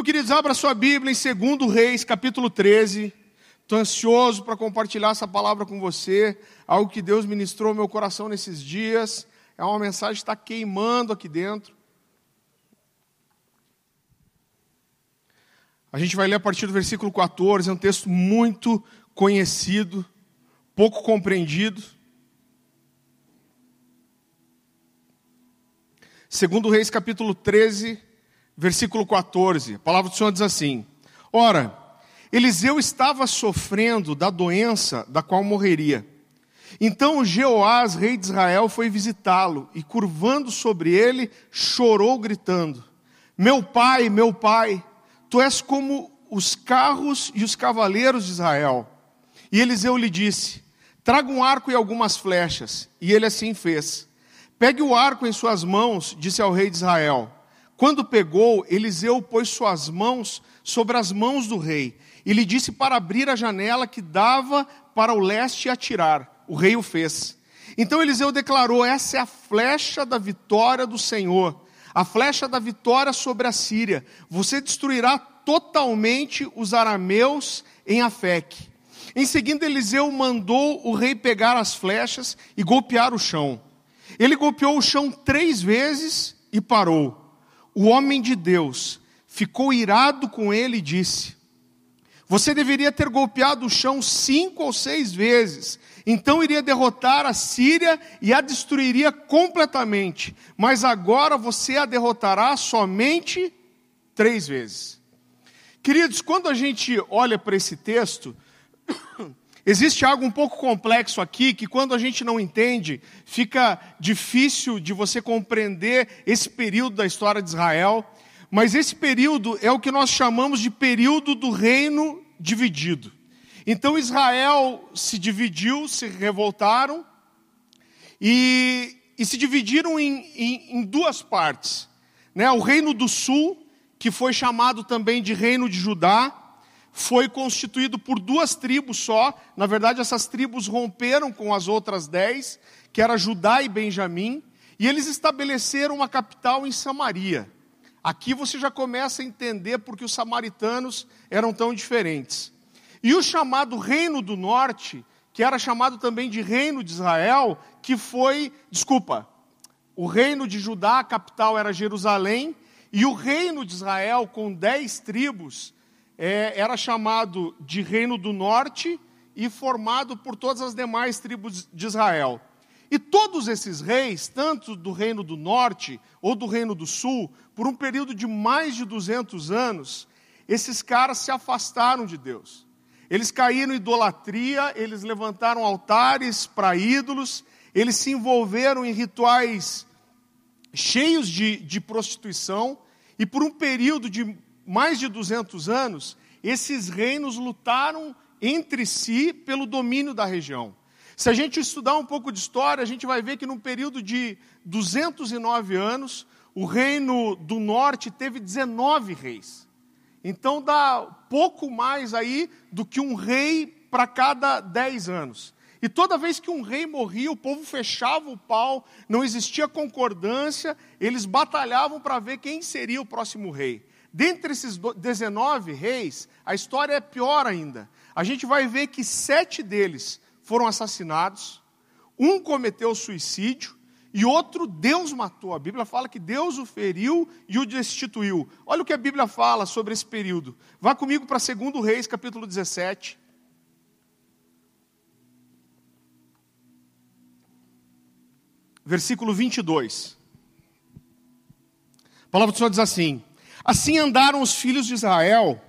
Então, queridos, abra sua Bíblia em 2 Reis, capítulo 13. Estou ansioso para compartilhar essa palavra com você, algo que Deus ministrou no meu coração nesses dias. É uma mensagem que está queimando aqui dentro. A gente vai ler a partir do versículo 14, é um texto muito conhecido, pouco compreendido. Segundo Reis, capítulo 13, versículo 14. A palavra do Senhor diz assim: Ora, Eliseu estava sofrendo da doença da qual morreria. Então Jeoás, rei de Israel, foi visitá-lo e, curvando sobre ele, chorou, gritando: Meu pai, meu pai, tu és como os carros e os cavaleiros de Israel. E Eliseu lhe disse: Traga um arco e algumas flechas. E ele assim fez. Pegue o arco em suas mãos, disse ao rei de Israel. Quando pegou, Eliseu pôs suas mãos sobre as mãos do rei e lhe disse para abrir a janela que dava para o leste e atirar. O rei o fez. Então Eliseu declarou: Essa é a flecha da vitória do Senhor, a flecha da vitória sobre a Síria. Você destruirá totalmente os arameus em Afeque. Em seguida, Eliseu mandou o rei pegar as flechas e golpear o chão. Ele golpeou o chão três vezes e parou o homem de Deus ficou irado com ele e disse: Você deveria ter golpeado o chão cinco ou seis vezes, então iria derrotar a Síria e a destruiria completamente, mas agora você a derrotará somente três vezes. Queridos, quando a gente olha para esse texto, Existe algo um pouco complexo aqui que, quando a gente não entende, fica difícil de você compreender esse período da história de Israel. Mas esse período é o que nós chamamos de período do reino dividido. Então Israel se dividiu, se revoltaram e, e se dividiram em, em, em duas partes. Né? O reino do sul, que foi chamado também de reino de Judá, foi constituído por duas tribos só. Na verdade, essas tribos romperam com as outras dez, que era Judá e Benjamim, e eles estabeleceram uma capital em Samaria. Aqui você já começa a entender porque os samaritanos eram tão diferentes. E o chamado Reino do Norte, que era chamado também de Reino de Israel, que foi, desculpa, o Reino de Judá, a capital era Jerusalém, e o Reino de Israel, com dez tribos, é, era chamado de Reino do Norte e formado por todas as demais tribos de Israel. E todos esses reis, tanto do Reino do Norte ou do Reino do Sul, por um período de mais de 200 anos, esses caras se afastaram de Deus. Eles caíram em idolatria, eles levantaram altares para ídolos, eles se envolveram em rituais cheios de, de prostituição, e por um período de mais de 200 anos, esses reinos lutaram entre si pelo domínio da região. Se a gente estudar um pouco de história, a gente vai ver que num período de 209 anos, o reino do norte teve 19 reis. Então dá pouco mais aí do que um rei para cada 10 anos. E toda vez que um rei morria, o povo fechava o pau, não existia concordância, eles batalhavam para ver quem seria o próximo rei. Dentre esses 19 reis, a história é pior ainda. A gente vai ver que sete deles foram assassinados, um cometeu suicídio e outro Deus matou. A Bíblia fala que Deus o feriu e o destituiu. Olha o que a Bíblia fala sobre esse período. Vá comigo para 2 Reis, capítulo 17. Versículo 22. A palavra do Senhor diz assim: Assim andaram os filhos de Israel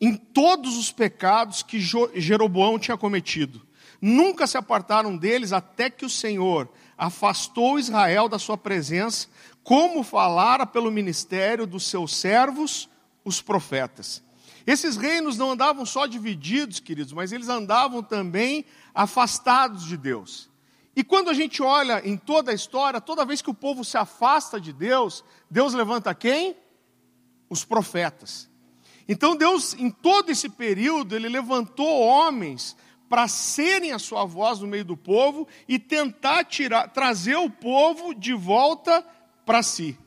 em todos os pecados que Jeroboão tinha cometido. Nunca se apartaram deles até que o Senhor afastou Israel da sua presença, como falara pelo ministério dos seus servos, os profetas. Esses reinos não andavam só divididos, queridos, mas eles andavam também afastados de Deus. E quando a gente olha em toda a história, toda vez que o povo se afasta de Deus, Deus levanta quem? Os profetas. Então Deus, em todo esse período, ele levantou homens para serem a sua voz no meio do povo e tentar tirar, trazer o povo de volta para si.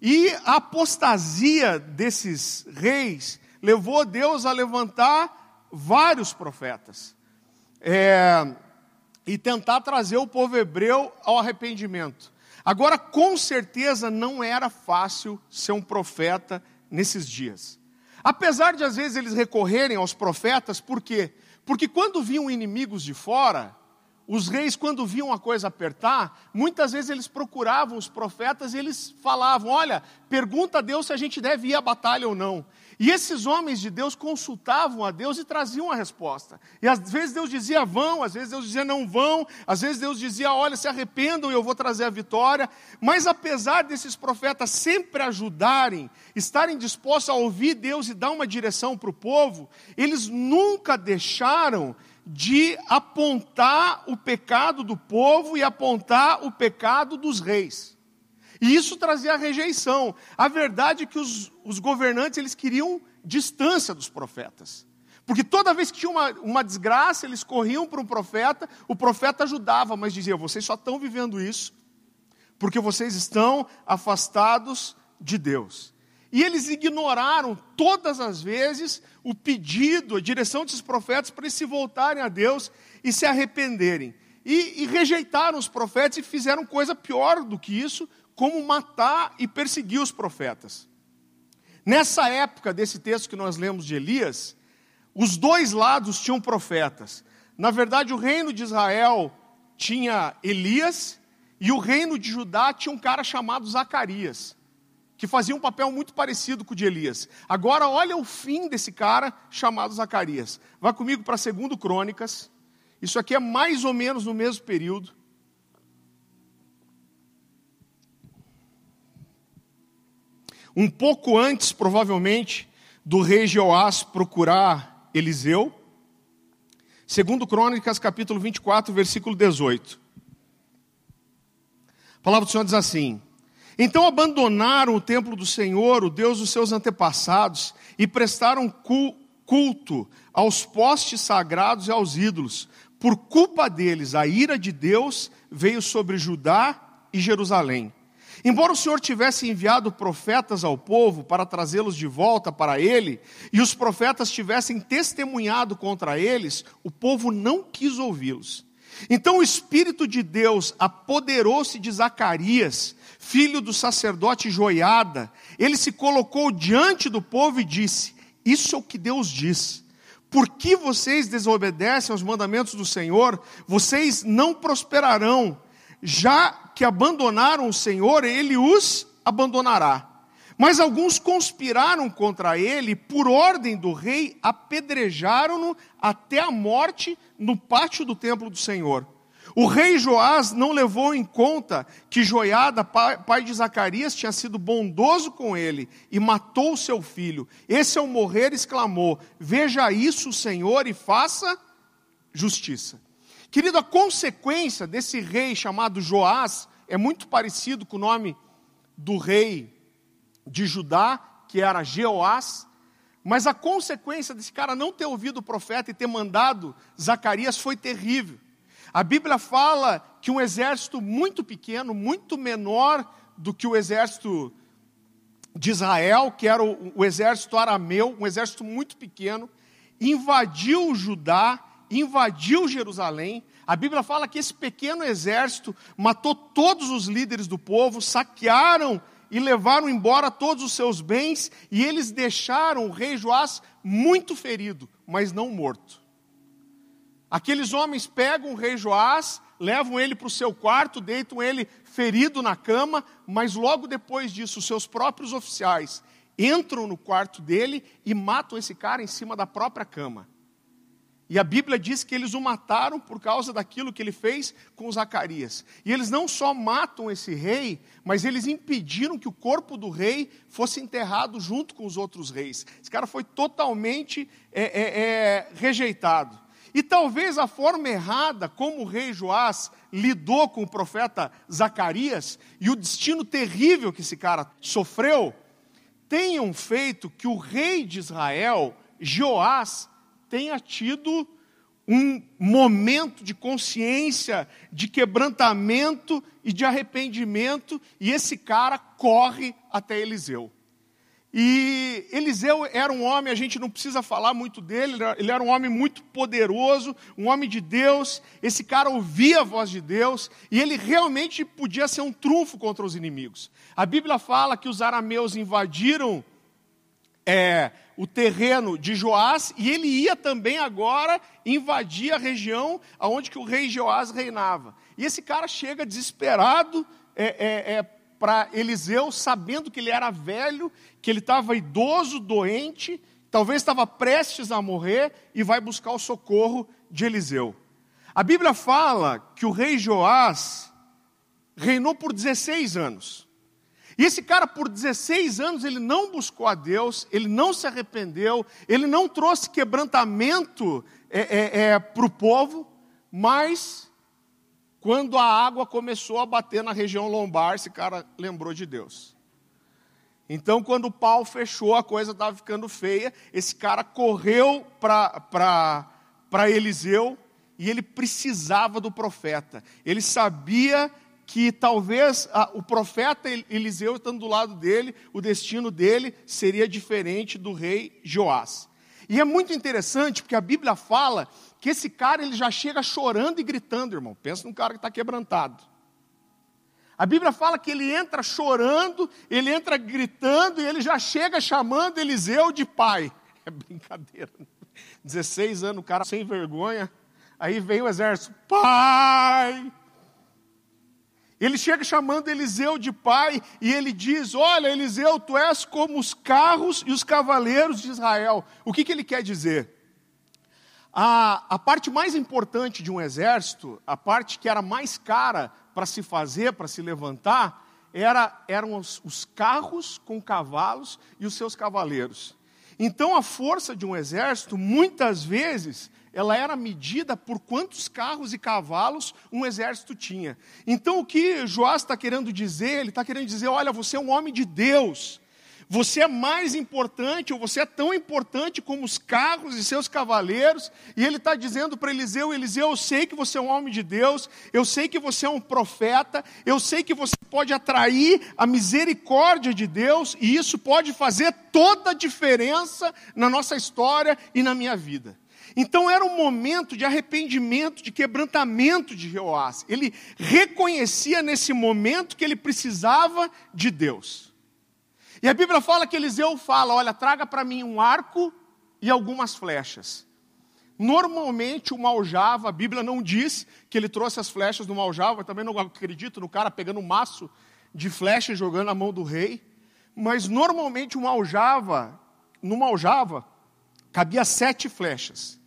E a apostasia desses reis levou Deus a levantar vários profetas é, e tentar trazer o povo hebreu ao arrependimento. Agora, com certeza, não era fácil ser um profeta nesses dias. Apesar de às vezes eles recorrerem aos profetas, por quê? Porque quando vinham inimigos de fora, os reis, quando viam a coisa apertar, muitas vezes eles procuravam os profetas e eles falavam: Olha, pergunta a Deus se a gente deve ir à batalha ou não. E esses homens de Deus consultavam a Deus e traziam a resposta. E às vezes Deus dizia vão, às vezes Deus dizia não vão, às vezes Deus dizia olha, se arrependam e eu vou trazer a vitória. Mas apesar desses profetas sempre ajudarem, estarem dispostos a ouvir Deus e dar uma direção para o povo, eles nunca deixaram de apontar o pecado do povo e apontar o pecado dos reis. E isso trazia rejeição. A verdade é que os, os governantes eles queriam distância dos profetas. Porque toda vez que tinha uma, uma desgraça, eles corriam para um profeta, o profeta ajudava, mas dizia: vocês só estão vivendo isso porque vocês estão afastados de Deus. E eles ignoraram todas as vezes o pedido, a direção desses profetas para eles se voltarem a Deus e se arrependerem. E, e, rejeitaram os profetas e fizeram coisa pior do que isso, como matar e perseguir os profetas. Nessa época desse texto que nós lemos de Elias, os dois lados tinham profetas. Na verdade, o reino de Israel tinha Elias e o reino de Judá tinha um cara chamado Zacarias que fazia um papel muito parecido com o de Elias. Agora, olha o fim desse cara chamado Zacarias. Vá comigo para 2 Crônicas. Isso aqui é mais ou menos no mesmo período. Um pouco antes, provavelmente, do rei Jeoás procurar Eliseu. 2 Crônicas, capítulo 24, versículo 18. A palavra do Senhor diz assim: então abandonaram o templo do Senhor, o Deus dos seus antepassados, e prestaram culto aos postes sagrados e aos ídolos. Por culpa deles, a ira de Deus veio sobre Judá e Jerusalém. Embora o Senhor tivesse enviado profetas ao povo para trazê-los de volta para ele, e os profetas tivessem testemunhado contra eles, o povo não quis ouvi-los. Então o Espírito de Deus apoderou-se de Zacarias, filho do sacerdote Joiada, ele se colocou diante do povo e disse: Isso é o que Deus diz. Por que vocês desobedecem aos mandamentos do Senhor? Vocês não prosperarão. Já que abandonaram o Senhor, ele os abandonará. Mas alguns conspiraram contra ele, por ordem do rei, apedrejaram-no até a morte no pátio do templo do Senhor. O rei Joás não levou em conta que Joiada, pai de Zacarias, tinha sido bondoso com ele e matou seu filho. Esse ao morrer exclamou: Veja isso, Senhor, e faça justiça. Querido, a consequência desse rei chamado Joás é muito parecido com o nome do rei de Judá, que era Jeoás, mas a consequência desse cara não ter ouvido o profeta e ter mandado Zacarias foi terrível. A Bíblia fala que um exército muito pequeno, muito menor do que o exército de Israel, que era o, o exército arameu, um exército muito pequeno, invadiu Judá, invadiu Jerusalém. A Bíblia fala que esse pequeno exército matou todos os líderes do povo, saquearam e levaram embora todos os seus bens, e eles deixaram o rei Joás muito ferido, mas não morto. Aqueles homens pegam o rei Joás, levam ele para o seu quarto, deitam ele ferido na cama, mas logo depois disso, seus próprios oficiais entram no quarto dele e matam esse cara em cima da própria cama. E a Bíblia diz que eles o mataram por causa daquilo que ele fez com Zacarias. E eles não só matam esse rei, mas eles impediram que o corpo do rei fosse enterrado junto com os outros reis. Esse cara foi totalmente é, é, é, rejeitado. E talvez a forma errada como o rei Joás lidou com o profeta Zacarias e o destino terrível que esse cara sofreu, tenham feito que o rei de Israel, Joás, tenha tido um momento de consciência, de quebrantamento e de arrependimento, e esse cara corre até Eliseu. E Eliseu era um homem, a gente não precisa falar muito dele, ele era um homem muito poderoso, um homem de Deus. Esse cara ouvia a voz de Deus e ele realmente podia ser um trunfo contra os inimigos. A Bíblia fala que os arameus invadiram é, o terreno de Joás e ele ia também agora invadir a região onde que o rei Joás reinava. E esse cara chega desesperado é, é, é para Eliseu, sabendo que ele era velho, que ele estava idoso, doente, talvez estava prestes a morrer, e vai buscar o socorro de Eliseu. A Bíblia fala que o rei Joás reinou por 16 anos. E esse cara, por 16 anos, ele não buscou a Deus, ele não se arrependeu, ele não trouxe quebrantamento é, é, é, para o povo, mas quando a água começou a bater na região lombar, esse cara lembrou de Deus. Então, quando o pau fechou, a coisa estava ficando feia. Esse cara correu para Eliseu e ele precisava do profeta. Ele sabia que talvez a, o profeta Eliseu estando do lado dele, o destino dele seria diferente do rei Joás. E é muito interessante porque a Bíblia fala que esse cara ele já chega chorando e gritando, irmão. Pensa num cara que está quebrantado. A Bíblia fala que ele entra chorando, ele entra gritando e ele já chega chamando Eliseu de pai. É brincadeira. 16 anos, o cara sem vergonha. Aí vem o exército, pai! Ele chega chamando Eliseu de pai e ele diz: Olha, Eliseu, tu és como os carros e os cavaleiros de Israel. O que, que ele quer dizer? A, a parte mais importante de um exército, a parte que era mais cara para se fazer, para se levantar, era, eram os, os carros com cavalos e os seus cavaleiros. Então a força de um exército, muitas vezes, ela era medida por quantos carros e cavalos um exército tinha. Então o que Joás está querendo dizer? Ele está querendo dizer: olha, você é um homem de Deus. Você é mais importante, ou você é tão importante como os carros e seus cavaleiros, e ele está dizendo para Eliseu: Eliseu, eu sei que você é um homem de Deus, eu sei que você é um profeta, eu sei que você pode atrair a misericórdia de Deus, e isso pode fazer toda a diferença na nossa história e na minha vida. Então era um momento de arrependimento, de quebrantamento de Jeoás. Ele reconhecia nesse momento que ele precisava de Deus. E a Bíblia fala que Eliseu fala: Olha, traga para mim um arco e algumas flechas. Normalmente o maljava, a Bíblia não diz que ele trouxe as flechas do maljava, também não acredito no cara pegando um maço de flecha e jogando na mão do rei. Mas normalmente o maljava, no maljava, cabia sete flechas.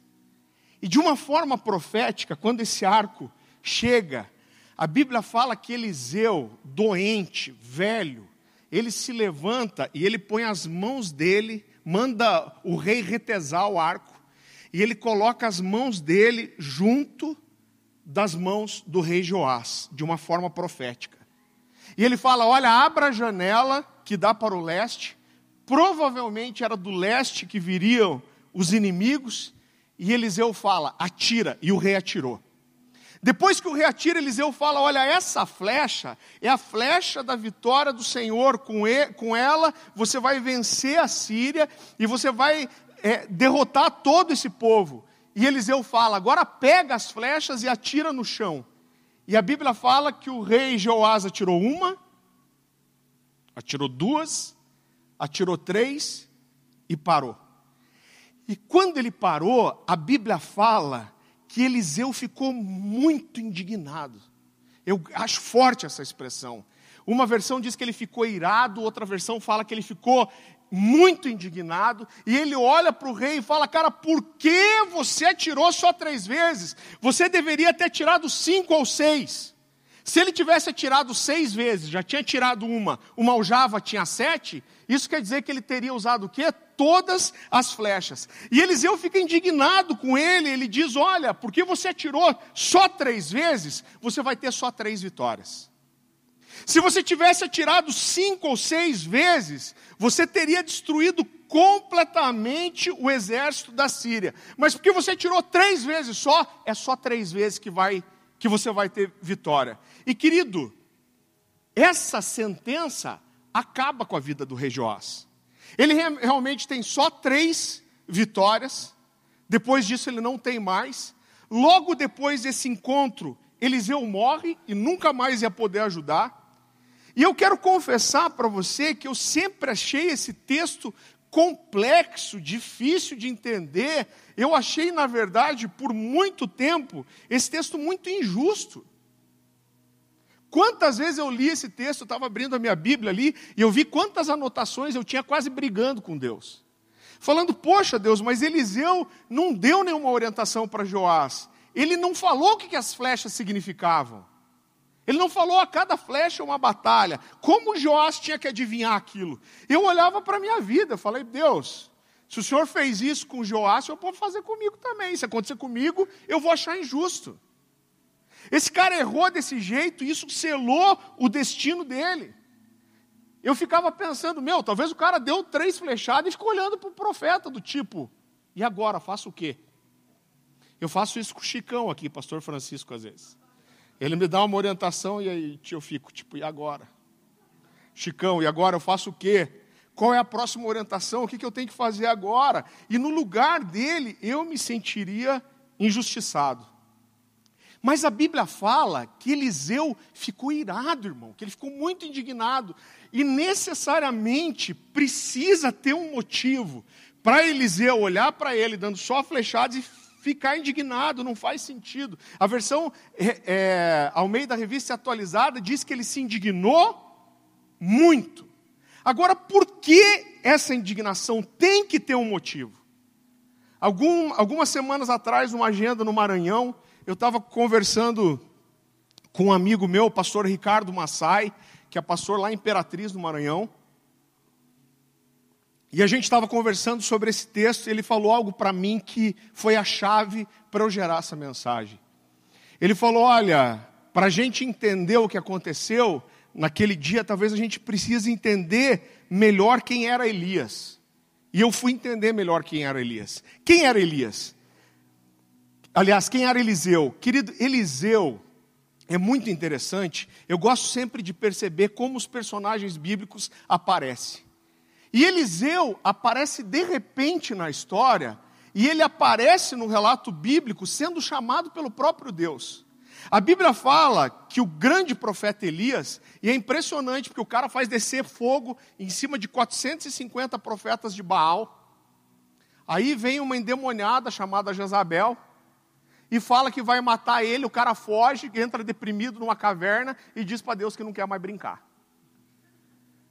E de uma forma profética, quando esse arco chega, a Bíblia fala que Eliseu, doente, velho, ele se levanta e ele põe as mãos dele, manda o rei retesar o arco, e ele coloca as mãos dele junto das mãos do rei Joás, de uma forma profética. E ele fala: Olha, abra a janela que dá para o leste. Provavelmente era do leste que viriam os inimigos. E Eliseu fala: Atira. E o rei atirou. Depois que o rei atira, Eliseu fala: Olha, essa flecha é a flecha da vitória do Senhor. Com, com ela você vai vencer a Síria e você vai é, derrotar todo esse povo. E Eliseu fala: Agora pega as flechas e atira no chão. E a Bíblia fala que o rei Joás atirou uma, atirou duas, atirou três e parou. E quando ele parou, a Bíblia fala que Eliseu ficou muito indignado. Eu acho forte essa expressão. Uma versão diz que ele ficou irado, outra versão fala que ele ficou muito indignado, e ele olha para o rei e fala: Cara, por que você atirou só três vezes? Você deveria ter tirado cinco ou seis. Se ele tivesse atirado seis vezes, já tinha tirado uma, o aljava tinha sete, isso quer dizer que ele teria usado o quê? Todas as flechas. E Eliseu fica indignado com ele, ele diz: Olha, porque você atirou só três vezes, você vai ter só três vitórias. Se você tivesse atirado cinco ou seis vezes, você teria destruído completamente o exército da Síria. Mas porque você tirou três vezes só, é só três vezes que, vai, que você vai ter vitória. E querido, essa sentença acaba com a vida do rei Joás. Ele realmente tem só três vitórias, depois disso ele não tem mais. Logo depois desse encontro, Eliseu morre e nunca mais ia poder ajudar. E eu quero confessar para você que eu sempre achei esse texto complexo, difícil de entender. Eu achei, na verdade, por muito tempo, esse texto muito injusto. Quantas vezes eu li esse texto, eu estava abrindo a minha Bíblia ali, e eu vi quantas anotações eu tinha quase brigando com Deus. Falando, poxa Deus, mas Eliseu não deu nenhuma orientação para Joás. Ele não falou o que as flechas significavam. Ele não falou a cada flecha uma batalha. Como Joás tinha que adivinhar aquilo? Eu olhava para a minha vida, falei, Deus, se o Senhor fez isso com Joás, o Senhor pode fazer comigo também. Se acontecer comigo, eu vou achar injusto. Esse cara errou desse jeito, e isso selou o destino dele. Eu ficava pensando, meu, talvez o cara deu três flechadas e ficou olhando para o profeta, do tipo, e agora, faço o quê? Eu faço isso com o Chicão aqui, pastor Francisco, às vezes. Ele me dá uma orientação e aí eu fico, tipo, e agora? Chicão, e agora eu faço o quê? Qual é a próxima orientação? O que, que eu tenho que fazer agora? E no lugar dele, eu me sentiria injustiçado. Mas a Bíblia fala que Eliseu ficou irado, irmão, que ele ficou muito indignado. E necessariamente precisa ter um motivo para Eliseu olhar para ele dando só flechadas e ficar indignado, não faz sentido. A versão é, é, ao meio da revista atualizada diz que ele se indignou muito. Agora, por que essa indignação tem que ter um motivo? Algum, algumas semanas atrás, numa agenda no Maranhão, eu estava conversando com um amigo meu, o pastor Ricardo Massai, que é pastor lá em Imperatriz, no Maranhão. E a gente estava conversando sobre esse texto, e ele falou algo para mim que foi a chave para eu gerar essa mensagem. Ele falou: olha, para a gente entender o que aconteceu naquele dia, talvez a gente precise entender melhor quem era Elias. E eu fui entender melhor quem era Elias. Quem era Elias? Aliás, quem era Eliseu? Querido, Eliseu é muito interessante. Eu gosto sempre de perceber como os personagens bíblicos aparecem. E Eliseu aparece de repente na história, e ele aparece no relato bíblico sendo chamado pelo próprio Deus. A Bíblia fala que o grande profeta Elias, e é impressionante porque o cara faz descer fogo em cima de 450 profetas de Baal. Aí vem uma endemoniada chamada Jezabel, e fala que vai matar ele, o cara foge, entra deprimido numa caverna e diz para Deus que não quer mais brincar.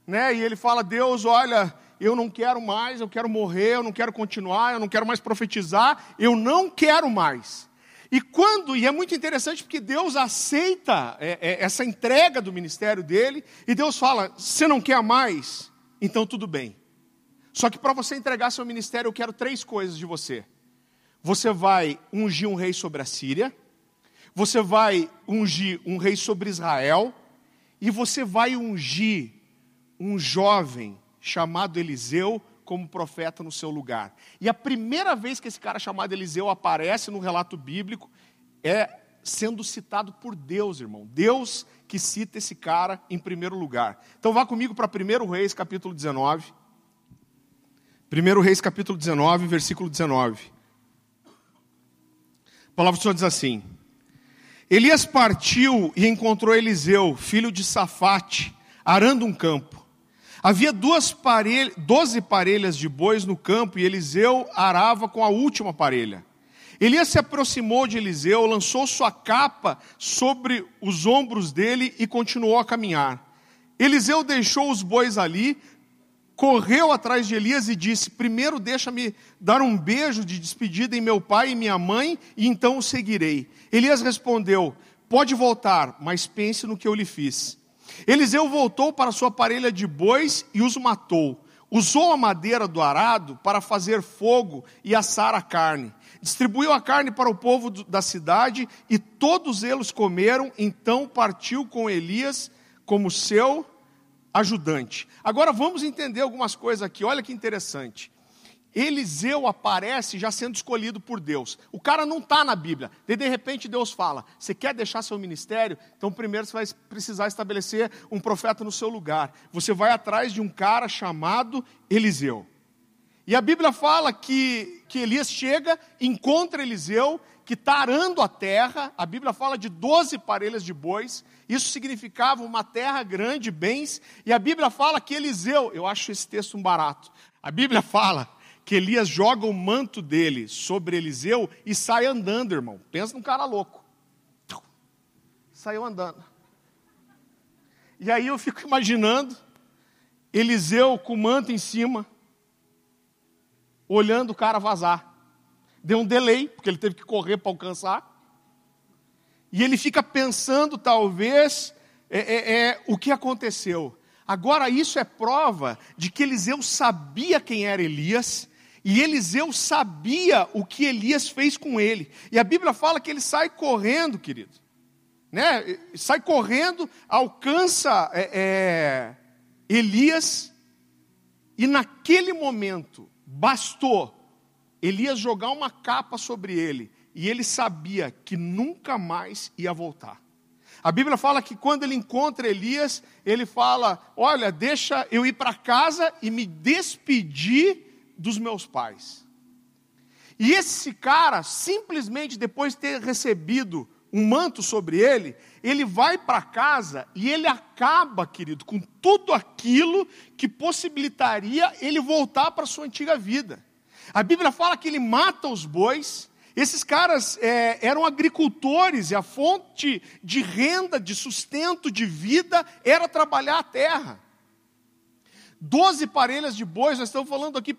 Né? E ele fala: Deus, olha, eu não quero mais, eu quero morrer, eu não quero continuar, eu não quero mais profetizar, eu não quero mais. E quando, e é muito interessante porque Deus aceita é, é, essa entrega do ministério dele, e Deus fala: você não quer mais? Então tudo bem. Só que para você entregar seu ministério, eu quero três coisas de você. Você vai ungir um rei sobre a Síria, você vai ungir um rei sobre Israel, e você vai ungir um jovem chamado Eliseu como profeta no seu lugar. E a primeira vez que esse cara chamado Eliseu aparece no relato bíblico é sendo citado por Deus, irmão. Deus que cita esse cara em primeiro lugar. Então vá comigo para 1 Reis, capítulo 19. 1 Reis, capítulo 19, versículo 19. A palavra do Senhor diz assim: Elias partiu e encontrou Eliseu, filho de Safate, arando um campo. Havia duas parelhas, doze parelhas de bois no campo e Eliseu arava com a última parelha. Elias se aproximou de Eliseu, lançou sua capa sobre os ombros dele e continuou a caminhar. Eliseu deixou os bois ali, correu atrás de Elias e disse: Primeiro deixa-me dar um beijo de despedida em meu pai e minha mãe, e então o seguirei. Elias respondeu: Pode voltar, mas pense no que eu lhe fiz. Eliseu voltou para sua parelha de bois e os matou. Usou a madeira do arado para fazer fogo e assar a carne. Distribuiu a carne para o povo da cidade e todos eles comeram. Então partiu com Elias como seu ajudante. Agora vamos entender algumas coisas aqui, olha que interessante. Eliseu aparece já sendo escolhido por Deus. O cara não está na Bíblia. De, de repente Deus fala: Você quer deixar seu ministério? Então primeiro você vai precisar estabelecer um profeta no seu lugar. Você vai atrás de um cara chamado Eliseu. E a Bíblia fala que, que Elias chega, encontra Eliseu, que está arando a terra. A Bíblia fala de 12 parelhas de bois. Isso significava uma terra grande, bens. E a Bíblia fala que Eliseu, eu acho esse texto um barato. A Bíblia fala que Elias joga o manto dele sobre Eliseu e sai andando, irmão. Pensa num cara louco. Saiu andando. E aí eu fico imaginando Eliseu com o manto em cima, olhando o cara vazar. Deu um delay, porque ele teve que correr para alcançar. E ele fica pensando, talvez, é, é, é, o que aconteceu. Agora, isso é prova de que Eliseu sabia quem era Elias e Eliseu sabia o que Elias fez com ele. E a Bíblia fala que ele sai correndo, querido. Né? Sai correndo, alcança é, é, Elias, e naquele momento bastou Elias jogar uma capa sobre ele, e ele sabia que nunca mais ia voltar. A Bíblia fala que quando ele encontra Elias, ele fala: Olha, deixa eu ir para casa e me despedir dos meus pais. E esse cara, simplesmente depois de ter recebido um manto sobre ele, ele vai para casa e ele acaba, querido, com tudo aquilo que possibilitaria ele voltar para sua antiga vida. A Bíblia fala que ele mata os bois. Esses caras é, eram agricultores e a fonte de renda, de sustento, de vida era trabalhar a terra. Doze parelhas de bois, nós estamos falando aqui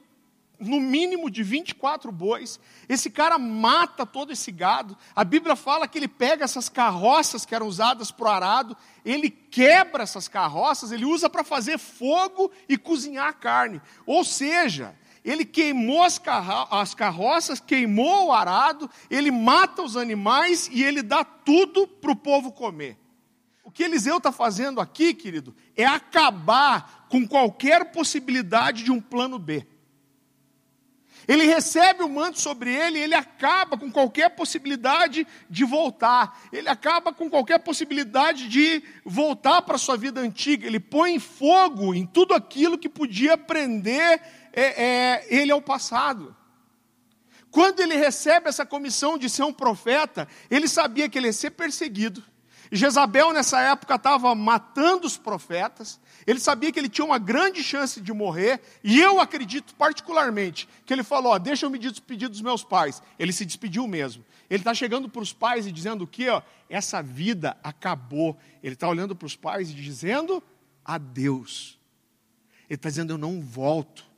no mínimo de 24 bois. Esse cara mata todo esse gado. A Bíblia fala que ele pega essas carroças que eram usadas para o arado, ele quebra essas carroças, ele usa para fazer fogo e cozinhar carne. Ou seja, ele queimou as, carro as carroças, queimou o arado, ele mata os animais e ele dá tudo para o povo comer. O que Eliseu está fazendo aqui, querido, é acabar com qualquer possibilidade de um plano B. Ele recebe o manto sobre ele, ele acaba com qualquer possibilidade de voltar, ele acaba com qualquer possibilidade de voltar para a sua vida antiga, ele põe fogo em tudo aquilo que podia prender é, é, ele ao passado. Quando ele recebe essa comissão de ser um profeta, ele sabia que ele ia ser perseguido, Jezabel, nessa época, estava matando os profetas. Ele sabia que ele tinha uma grande chance de morrer. E eu acredito particularmente que ele falou: ó, Deixa eu me despedir dos meus pais. Ele se despediu mesmo. Ele está chegando para os pais e dizendo o quê? Ó, Essa vida acabou. Ele está olhando para os pais e dizendo adeus. Ele está dizendo: Eu não volto.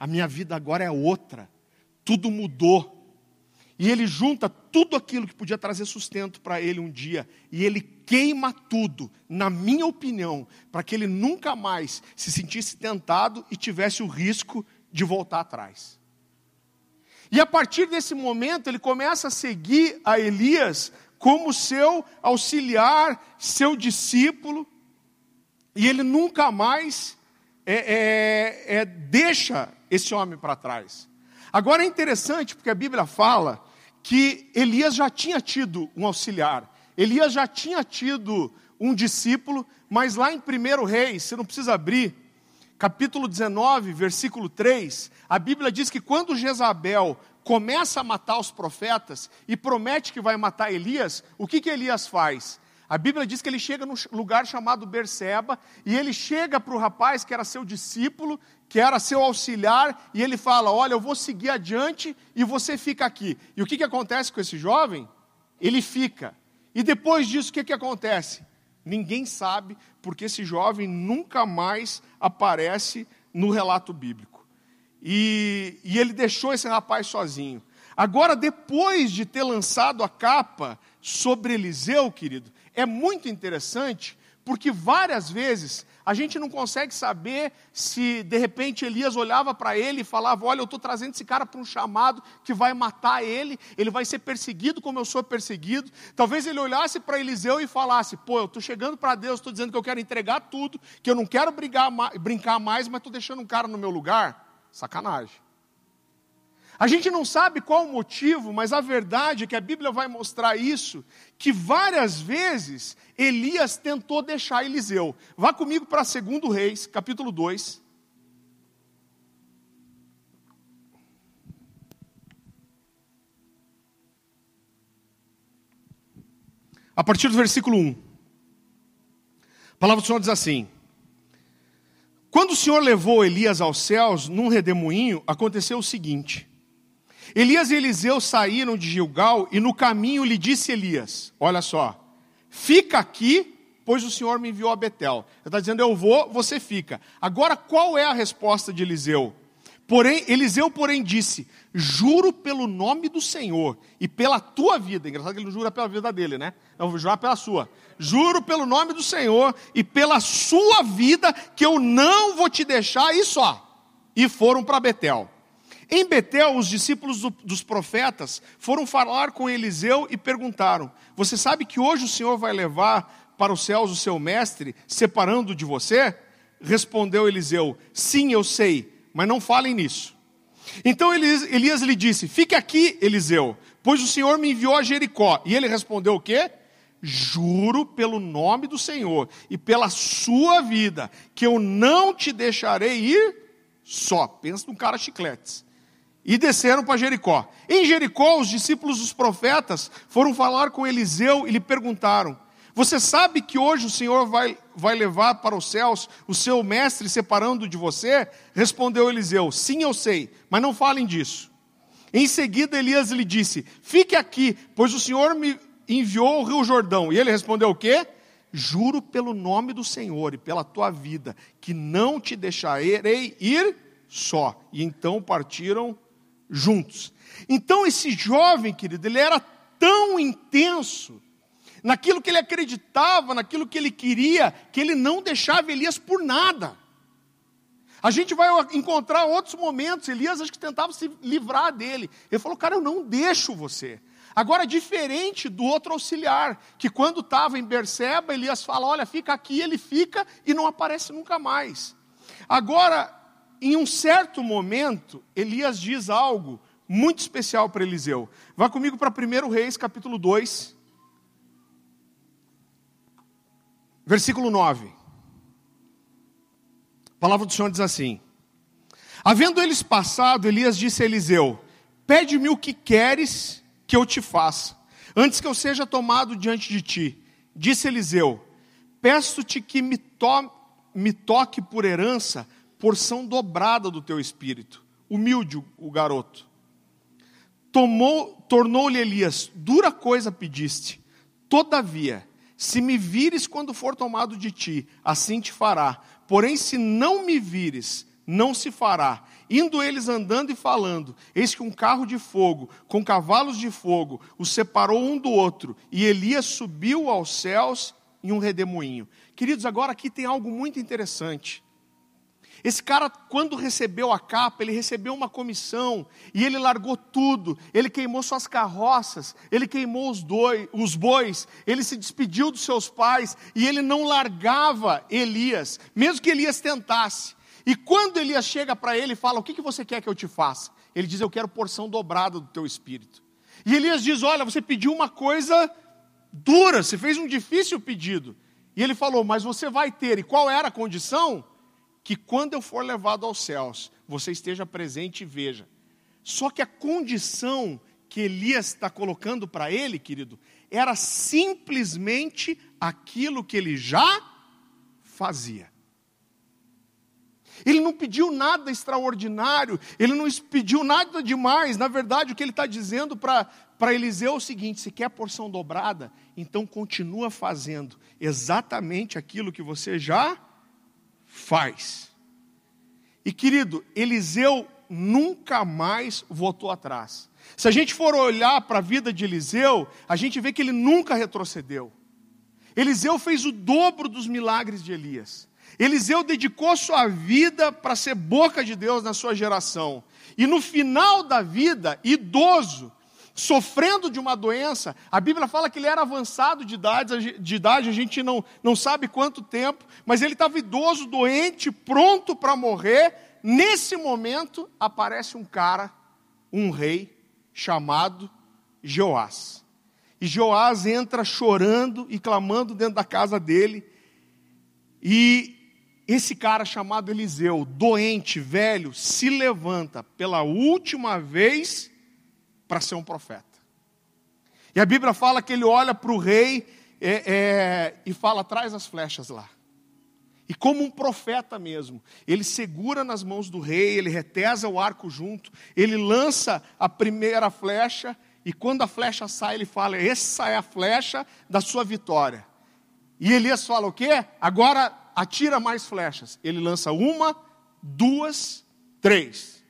A minha vida agora é outra. Tudo mudou. E ele junta tudo aquilo que podia trazer sustento para ele um dia, e ele queima tudo, na minha opinião, para que ele nunca mais se sentisse tentado e tivesse o risco de voltar atrás. E a partir desse momento, ele começa a seguir a Elias como seu auxiliar, seu discípulo, e ele nunca mais é, é, é, deixa esse homem para trás. Agora é interessante porque a Bíblia fala que Elias já tinha tido um auxiliar, Elias já tinha tido um discípulo, mas lá em 1 Reis, você não precisa abrir, capítulo 19, versículo 3, a Bíblia diz que quando Jezabel começa a matar os profetas e promete que vai matar Elias, o que, que Elias faz? A Bíblia diz que ele chega num lugar chamado Berseba, e ele chega para o rapaz que era seu discípulo, que era seu auxiliar, e ele fala: Olha, eu vou seguir adiante e você fica aqui. E o que, que acontece com esse jovem? Ele fica. E depois disso, o que, que acontece? Ninguém sabe, porque esse jovem nunca mais aparece no relato bíblico. E, e ele deixou esse rapaz sozinho. Agora, depois de ter lançado a capa sobre Eliseu, querido, é muito interessante, porque várias vezes a gente não consegue saber se de repente Elias olhava para ele e falava: Olha, eu estou trazendo esse cara para um chamado que vai matar ele, ele vai ser perseguido como eu sou perseguido. Talvez ele olhasse para Eliseu e falasse: Pô, eu estou chegando para Deus, estou dizendo que eu quero entregar tudo, que eu não quero brigar, brincar mais, mas estou deixando um cara no meu lugar. Sacanagem. A gente não sabe qual o motivo, mas a verdade é que a Bíblia vai mostrar isso, que várias vezes Elias tentou deixar Eliseu. Vá comigo para 2 Reis, capítulo 2. A partir do versículo 1. A palavra do Senhor diz assim: Quando o Senhor levou Elias aos céus num redemoinho, aconteceu o seguinte: Elias e Eliseu saíram de Gilgal e no caminho lhe disse Elias: Olha só, fica aqui, pois o Senhor me enviou a Betel. Ele está dizendo: Eu vou, você fica. Agora, qual é a resposta de Eliseu? Porém, Eliseu, porém, disse: Juro pelo nome do Senhor e pela tua vida. Engraçado que ele não jura pela vida dele, né? Eu vou jurar pela sua. Juro pelo nome do Senhor e pela sua vida que eu não vou te deixar e só. E foram para Betel. Em Betel, os discípulos do, dos profetas foram falar com Eliseu e perguntaram: Você sabe que hoje o Senhor vai levar para os céus o seu mestre, separando de você? Respondeu Eliseu: Sim, eu sei, mas não falem nisso. Então Elias, Elias lhe disse: Fique aqui, Eliseu, pois o Senhor me enviou a Jericó. E ele respondeu o quê? Juro pelo nome do Senhor e pela sua vida, que eu não te deixarei ir só. Pensa num cara chicletes e desceram para Jericó. Em Jericó, os discípulos dos profetas foram falar com Eliseu e lhe perguntaram: Você sabe que hoje o Senhor vai, vai levar para os céus o seu mestre separando de você? Respondeu Eliseu: Sim, eu sei, mas não falem disso. Em seguida, Elias lhe disse: Fique aqui, pois o Senhor me enviou ao rio Jordão. E ele respondeu o quê? Juro pelo nome do Senhor e pela tua vida, que não te deixarei ir só. E então partiram juntos. Então esse jovem, querido, ele era tão intenso naquilo que ele acreditava, naquilo que ele queria, que ele não deixava Elias por nada. A gente vai encontrar outros momentos, Elias acho que tentava se livrar dele. Ele falou, cara, eu não deixo você. Agora, diferente do outro auxiliar, que quando estava em Berseba, Elias fala, olha, fica aqui, ele fica e não aparece nunca mais. Agora, em um certo momento, Elias diz algo muito especial para Eliseu. Vá comigo para 1 Reis, capítulo 2, versículo 9. A palavra do Senhor diz assim: Havendo eles passado, Elias disse a Eliseu: Pede-me o que queres que eu te faça, antes que eu seja tomado diante de ti. Disse Eliseu: Peço-te que me, to me toque por herança porção dobrada do teu espírito. Humilde o garoto. Tomou, tornou-lhe Elias, dura coisa pediste. Todavia, se me vires quando for tomado de ti, assim te fará. Porém, se não me vires, não se fará. Indo eles andando e falando, eis que um carro de fogo, com cavalos de fogo, os separou um do outro, e Elias subiu aos céus em um redemoinho. Queridos, agora aqui tem algo muito interessante. Esse cara, quando recebeu a capa, ele recebeu uma comissão e ele largou tudo. Ele queimou suas carroças, ele queimou os, doi, os bois, ele se despediu dos seus pais e ele não largava Elias, mesmo que Elias tentasse. E quando Elias chega para ele e fala: O que, que você quer que eu te faça? Ele diz: Eu quero porção dobrada do teu espírito. E Elias diz: Olha, você pediu uma coisa dura, você fez um difícil pedido. E ele falou: Mas você vai ter. E qual era a condição? Que quando eu for levado aos céus, você esteja presente e veja. Só que a condição que Elias está colocando para ele, querido, era simplesmente aquilo que ele já fazia. Ele não pediu nada extraordinário, ele não pediu nada demais. Na verdade, o que ele está dizendo para Eliseu é o seguinte: se quer porção dobrada, então continua fazendo exatamente aquilo que você já faz. E querido, Eliseu nunca mais voltou atrás. Se a gente for olhar para a vida de Eliseu, a gente vê que ele nunca retrocedeu. Eliseu fez o dobro dos milagres de Elias. Eliseu dedicou sua vida para ser boca de Deus na sua geração. E no final da vida, idoso, sofrendo de uma doença, a Bíblia fala que ele era avançado de idade, de idade a gente não, não sabe quanto tempo, mas ele estava idoso, doente, pronto para morrer. Nesse momento, aparece um cara, um rei, chamado Joás. E Joás entra chorando e clamando dentro da casa dele. E esse cara chamado Eliseu, doente, velho, se levanta pela última vez para ser um profeta. E a Bíblia fala que ele olha para o rei é, é, e fala: traz as flechas lá. E como um profeta mesmo, ele segura nas mãos do rei, ele retesa o arco junto, ele lança a primeira flecha e quando a flecha sai, ele fala: Essa é a flecha da sua vitória. E Elias fala o quê? Agora atira mais flechas. Ele lança uma, duas, três.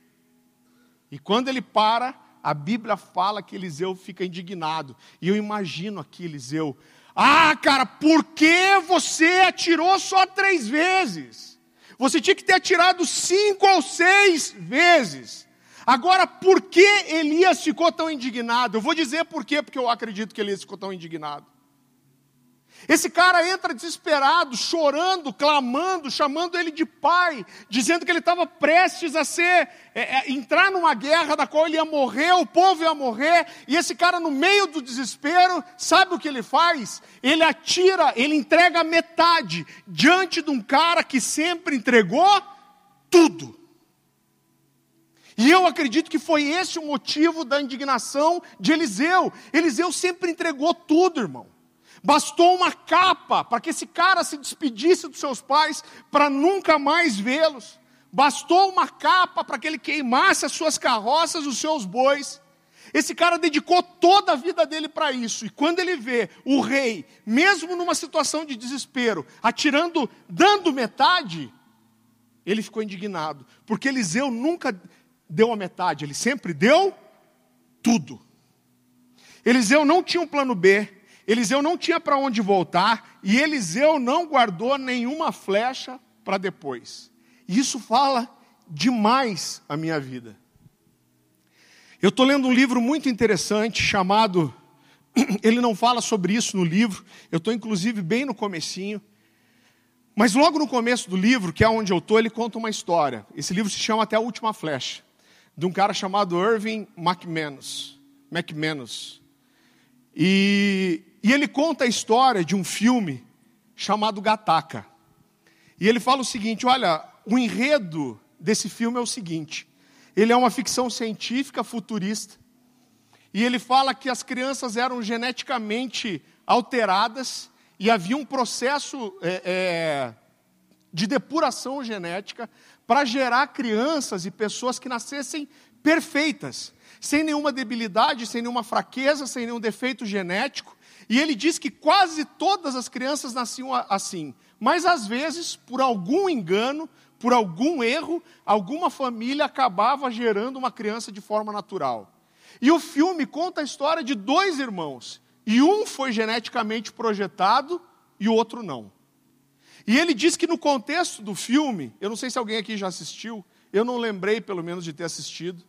E quando ele para, a Bíblia fala que Eliseu fica indignado. E eu imagino aqui Eliseu: Ah, cara, por que você atirou só três vezes? Você tinha que ter atirado cinco ou seis vezes. Agora, por que Elias ficou tão indignado? Eu vou dizer por quê, porque eu acredito que Elias ficou tão indignado. Esse cara entra desesperado, chorando, clamando, chamando ele de pai, dizendo que ele estava prestes a ser, é, é, entrar numa guerra da qual ele ia morrer, o povo ia morrer, e esse cara, no meio do desespero, sabe o que ele faz? Ele atira, ele entrega metade diante de um cara que sempre entregou tudo. E eu acredito que foi esse o motivo da indignação de Eliseu. Eliseu sempre entregou tudo, irmão. Bastou uma capa para que esse cara se despedisse dos seus pais para nunca mais vê-los. Bastou uma capa para que ele queimasse as suas carroças, os seus bois. Esse cara dedicou toda a vida dele para isso. E quando ele vê o rei, mesmo numa situação de desespero, atirando, dando metade, ele ficou indignado, porque Eliseu nunca deu a metade, ele sempre deu tudo. Eliseu não tinha um plano B, Eliseu não tinha para onde voltar, e Eliseu não guardou nenhuma flecha para depois. E isso fala demais a minha vida. Eu estou lendo um livro muito interessante chamado. Ele não fala sobre isso no livro, eu estou inclusive bem no comecinho. Mas logo no começo do livro, que é onde eu estou, ele conta uma história. Esse livro se chama Até a Última Flecha de um cara chamado Irving McManus. McManus. E, e ele conta a história de um filme chamado Gataca. E ele fala o seguinte: olha, o enredo desse filme é o seguinte: ele é uma ficção científica futurista. E ele fala que as crianças eram geneticamente alteradas e havia um processo é, é, de depuração genética para gerar crianças e pessoas que nascessem perfeitas, sem nenhuma debilidade, sem nenhuma fraqueza, sem nenhum defeito genético. E ele diz que quase todas as crianças nasciam assim, mas às vezes, por algum engano, por algum erro, alguma família acabava gerando uma criança de forma natural. E o filme conta a história de dois irmãos, e um foi geneticamente projetado e o outro não. E ele diz que no contexto do filme, eu não sei se alguém aqui já assistiu, eu não lembrei pelo menos de ter assistido.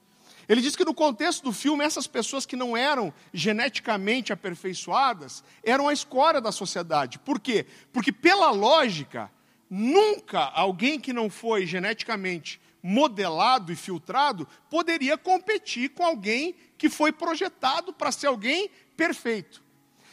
Ele diz que no contexto do filme, essas pessoas que não eram geneticamente aperfeiçoadas eram a escória da sociedade. Por quê? Porque, pela lógica, nunca alguém que não foi geneticamente modelado e filtrado poderia competir com alguém que foi projetado para ser alguém perfeito.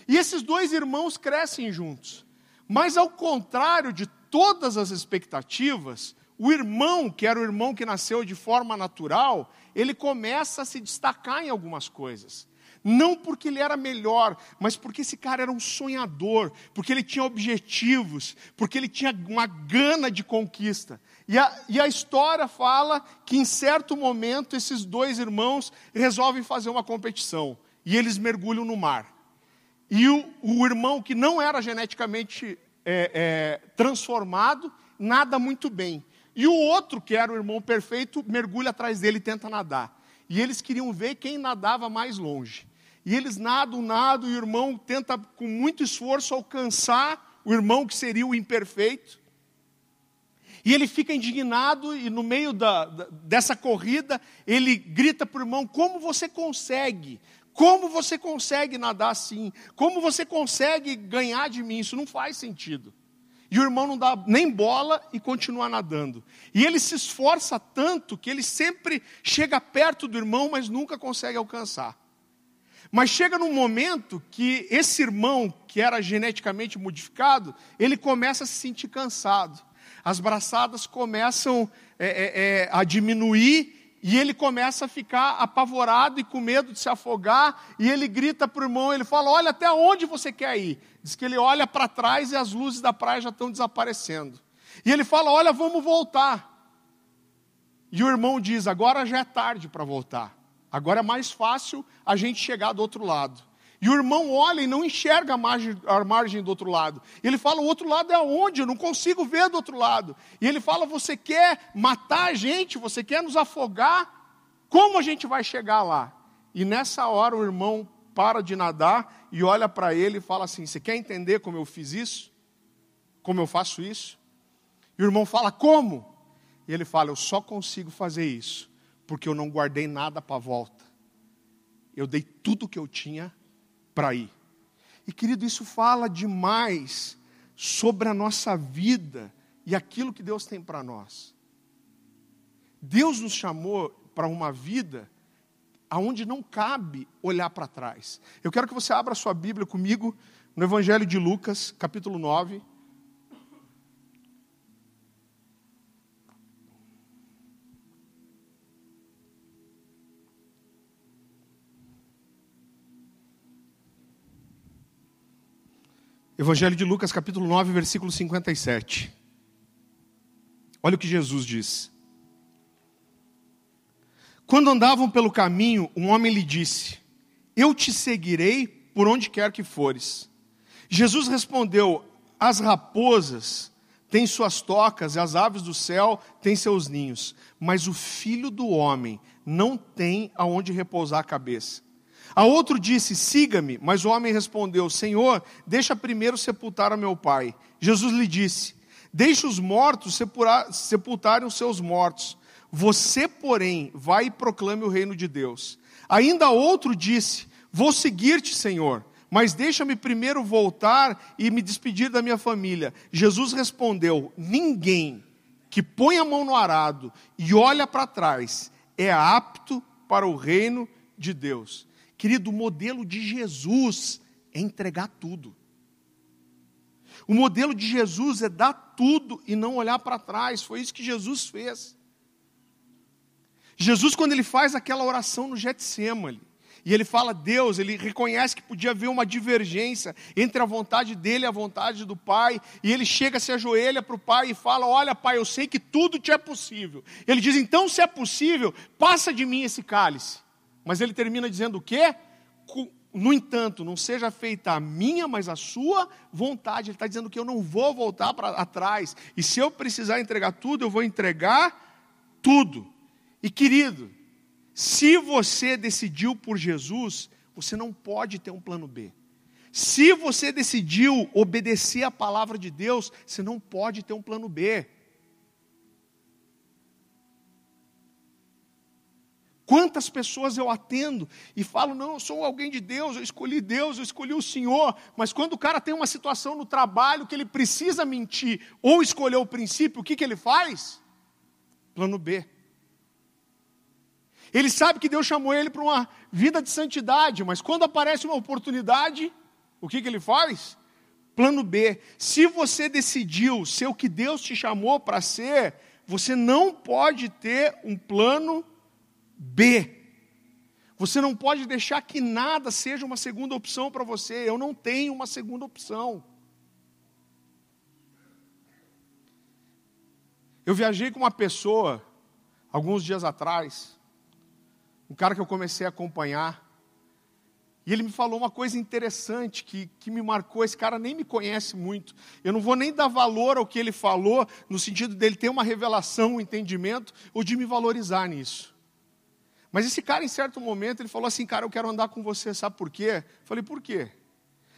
E esses dois irmãos crescem juntos. Mas ao contrário de todas as expectativas, o irmão, que era o irmão que nasceu de forma natural, ele começa a se destacar em algumas coisas. Não porque ele era melhor, mas porque esse cara era um sonhador, porque ele tinha objetivos, porque ele tinha uma gana de conquista. E a, e a história fala que em certo momento esses dois irmãos resolvem fazer uma competição. E eles mergulham no mar. E o, o irmão que não era geneticamente é, é, transformado, nada muito bem. E o outro, que era o irmão perfeito, mergulha atrás dele e tenta nadar. E eles queriam ver quem nadava mais longe. E eles nadam, nadam, e o irmão tenta com muito esforço alcançar o irmão que seria o imperfeito. E ele fica indignado e no meio da, da, dessa corrida, ele grita para o irmão: Como você consegue? Como você consegue nadar assim? Como você consegue ganhar de mim? Isso não faz sentido. E o irmão não dá nem bola e continua nadando. E ele se esforça tanto que ele sempre chega perto do irmão, mas nunca consegue alcançar. Mas chega num momento que esse irmão, que era geneticamente modificado, ele começa a se sentir cansado. As braçadas começam é, é, é, a diminuir e ele começa a ficar apavorado e com medo de se afogar. E ele grita para o irmão: ele fala, Olha, até onde você quer ir? Diz que ele olha para trás e as luzes da praia já estão desaparecendo. E ele fala: Olha, vamos voltar. E o irmão diz: Agora já é tarde para voltar. Agora é mais fácil a gente chegar do outro lado. E o irmão olha e não enxerga a margem, a margem do outro lado. Ele fala: o outro lado é aonde? Eu não consigo ver do outro lado. E ele fala: você quer matar a gente? Você quer nos afogar? Como a gente vai chegar lá? E nessa hora o irmão para de nadar e olha para ele e fala assim: Você quer entender como eu fiz isso? Como eu faço isso? E o irmão fala: Como? E ele fala: Eu só consigo fazer isso porque eu não guardei nada para a volta. Eu dei tudo que eu tinha para ir. E querido, isso fala demais sobre a nossa vida e aquilo que Deus tem para nós. Deus nos chamou para uma vida aonde não cabe olhar para trás. Eu quero que você abra sua Bíblia comigo no Evangelho de Lucas, capítulo 9. Evangelho de Lucas, capítulo 9, versículo 57. Olha o que Jesus diz. Quando andavam pelo caminho, um homem lhe disse: Eu te seguirei por onde quer que fores. Jesus respondeu: As raposas têm suas tocas e as aves do céu têm seus ninhos, mas o filho do homem não tem aonde repousar a cabeça. A outro disse: Siga-me. Mas o homem respondeu: Senhor, deixa primeiro sepultar a meu pai. Jesus lhe disse: Deixe os mortos sepultarem os seus mortos. Você, porém, vai e proclame o reino de Deus. Ainda outro disse: Vou seguir-te, Senhor, mas deixa-me primeiro voltar e me despedir da minha família. Jesus respondeu: Ninguém que põe a mão no arado e olha para trás é apto para o reino de Deus. Querido, o modelo de Jesus é entregar tudo. O modelo de Jesus é dar tudo e não olhar para trás. Foi isso que Jesus fez. Jesus, quando ele faz aquela oração no Getsemane, e ele fala Deus, ele reconhece que podia haver uma divergência entre a vontade dele e a vontade do Pai, e ele chega, se ajoelha para o Pai e fala: Olha, Pai, eu sei que tudo te é possível. Ele diz: Então, se é possível, passa de mim esse cálice. Mas ele termina dizendo o quê? No entanto, não seja feita a minha, mas a sua vontade. Ele está dizendo que eu não vou voltar para atrás. E se eu precisar entregar tudo, eu vou entregar tudo. E querido, se você decidiu por Jesus, você não pode ter um plano B. Se você decidiu obedecer a palavra de Deus, você não pode ter um plano B. Quantas pessoas eu atendo e falo, não, eu sou alguém de Deus, eu escolhi Deus, eu escolhi o Senhor, mas quando o cara tem uma situação no trabalho que ele precisa mentir ou escolher o princípio, o que, que ele faz? Plano B. Ele sabe que Deus chamou ele para uma vida de santidade, mas quando aparece uma oportunidade, o que, que ele faz? Plano B. Se você decidiu ser o que Deus te chamou para ser, você não pode ter um plano B. Você não pode deixar que nada seja uma segunda opção para você. Eu não tenho uma segunda opção. Eu viajei com uma pessoa, alguns dias atrás, um cara que eu comecei a acompanhar, e ele me falou uma coisa interessante que, que me marcou. Esse cara nem me conhece muito. Eu não vou nem dar valor ao que ele falou, no sentido dele ter uma revelação, um entendimento, ou de me valorizar nisso. Mas esse cara, em certo momento, ele falou assim: Cara, eu quero andar com você, sabe por quê? Falei: Por quê?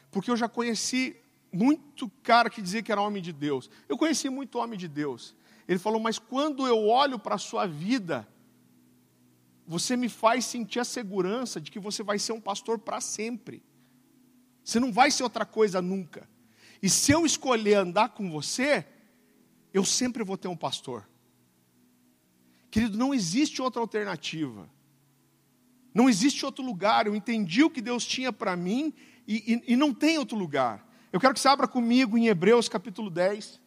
Porque eu já conheci muito cara que dizia que era homem de Deus. Eu conheci muito homem de Deus. Ele falou: Mas quando eu olho para a sua vida, você me faz sentir a segurança de que você vai ser um pastor para sempre. Você não vai ser outra coisa nunca. E se eu escolher andar com você, eu sempre vou ter um pastor. Querido, não existe outra alternativa. Não existe outro lugar. Eu entendi o que Deus tinha para mim e, e, e, não tem outro lugar. Eu quero que você abra comigo em Hebreus capítulo 10.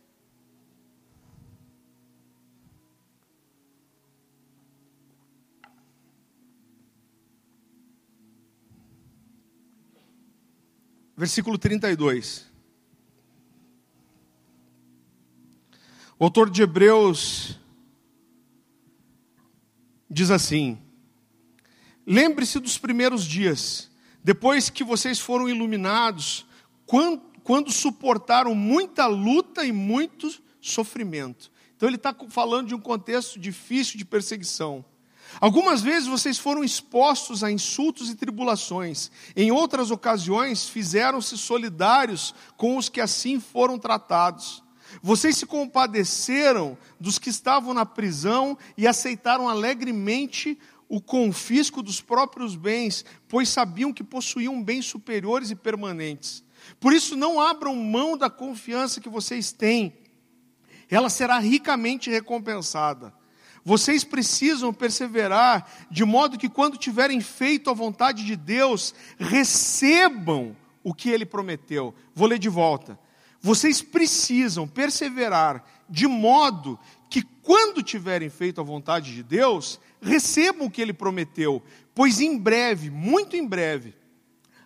Versículo 32. O autor de Hebreus diz assim: Lembre-se dos primeiros dias, depois que vocês foram iluminados, quando, quando suportaram muita luta e muito sofrimento. Então, ele está falando de um contexto difícil de perseguição. Algumas vezes vocês foram expostos a insultos e tribulações, em outras ocasiões fizeram-se solidários com os que assim foram tratados. Vocês se compadeceram dos que estavam na prisão e aceitaram alegremente o confisco dos próprios bens, pois sabiam que possuíam bens superiores e permanentes. Por isso, não abram mão da confiança que vocês têm, ela será ricamente recompensada. Vocês precisam perseverar, de modo que, quando tiverem feito a vontade de Deus, recebam o que Ele prometeu. Vou ler de volta. Vocês precisam perseverar de modo que, quando tiverem feito a vontade de Deus, recebam o que ele prometeu, pois em breve, muito em breve,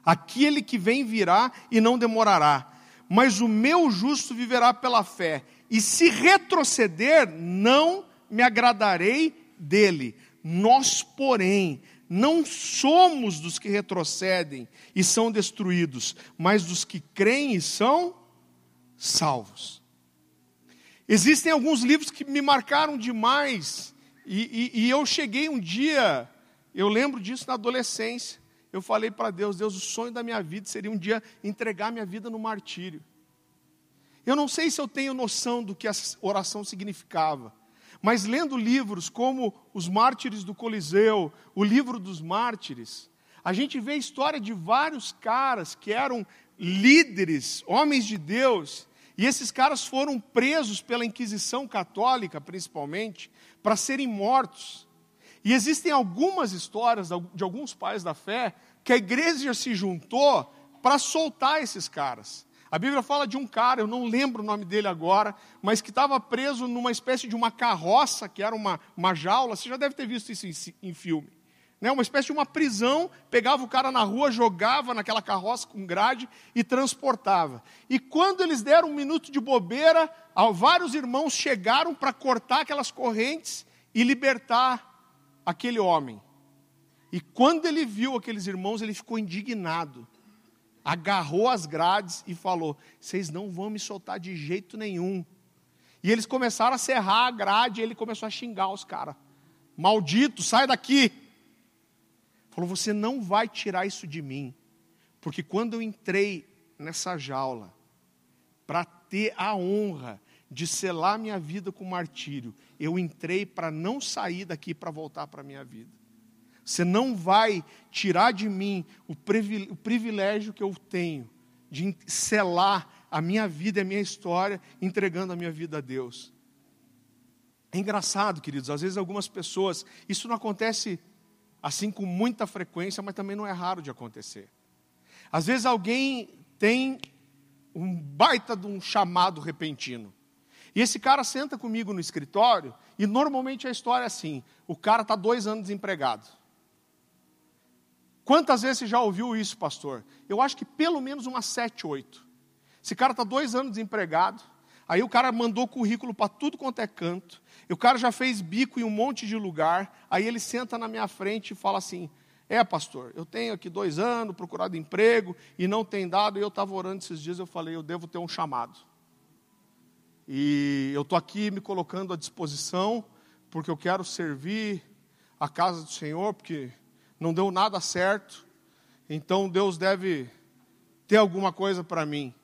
aquele que vem virá e não demorará. Mas o meu justo viverá pela fé, e se retroceder, não me agradarei dele. Nós, porém, não somos dos que retrocedem e são destruídos, mas dos que creem e são salvos. Existem alguns livros que me marcaram demais, e, e, e eu cheguei um dia, eu lembro disso na adolescência. Eu falei para Deus: Deus, o sonho da minha vida seria um dia entregar minha vida no martírio. Eu não sei se eu tenho noção do que a oração significava, mas lendo livros como Os Mártires do Coliseu, o livro dos Mártires, a gente vê a história de vários caras que eram líderes, homens de Deus, e esses caras foram presos pela Inquisição Católica, principalmente, para serem mortos. E existem algumas histórias de alguns pais da fé que a igreja se juntou para soltar esses caras. A Bíblia fala de um cara, eu não lembro o nome dele agora, mas que estava preso numa espécie de uma carroça, que era uma, uma jaula. Você já deve ter visto isso em, em filme né, uma espécie de uma prisão, pegava o cara na rua, jogava naquela carroça com grade e transportava. E quando eles deram um minuto de bobeira, vários irmãos chegaram para cortar aquelas correntes e libertar aquele homem. E quando ele viu aqueles irmãos, ele ficou indignado. Agarrou as grades e falou: Vocês não vão me soltar de jeito nenhum. E eles começaram a serrar a grade e ele começou a xingar os caras. Maldito, sai daqui. Falou: Você não vai tirar isso de mim, porque quando eu entrei nessa jaula, para ter a honra de selar minha vida com martírio, eu entrei para não sair daqui para voltar para a minha vida. Você não vai tirar de mim o privilégio que eu tenho de selar a minha vida e a minha história, entregando a minha vida a Deus. É engraçado, queridos, às vezes algumas pessoas, isso não acontece assim com muita frequência, mas também não é raro de acontecer. Às vezes alguém tem um baita de um chamado repentino. E esse cara senta comigo no escritório, e normalmente a história é assim: o cara está dois anos desempregado. Quantas vezes você já ouviu isso, pastor? Eu acho que pelo menos umas sete, oito. Esse cara está dois anos desempregado, aí o cara mandou currículo para tudo quanto é canto, e o cara já fez bico em um monte de lugar, aí ele senta na minha frente e fala assim: É, pastor, eu tenho aqui dois anos procurado emprego e não tem dado, e eu estava orando esses dias, eu falei: Eu devo ter um chamado. E eu estou aqui me colocando à disposição, porque eu quero servir a casa do Senhor, porque não deu nada certo, então Deus deve ter alguma coisa para mim.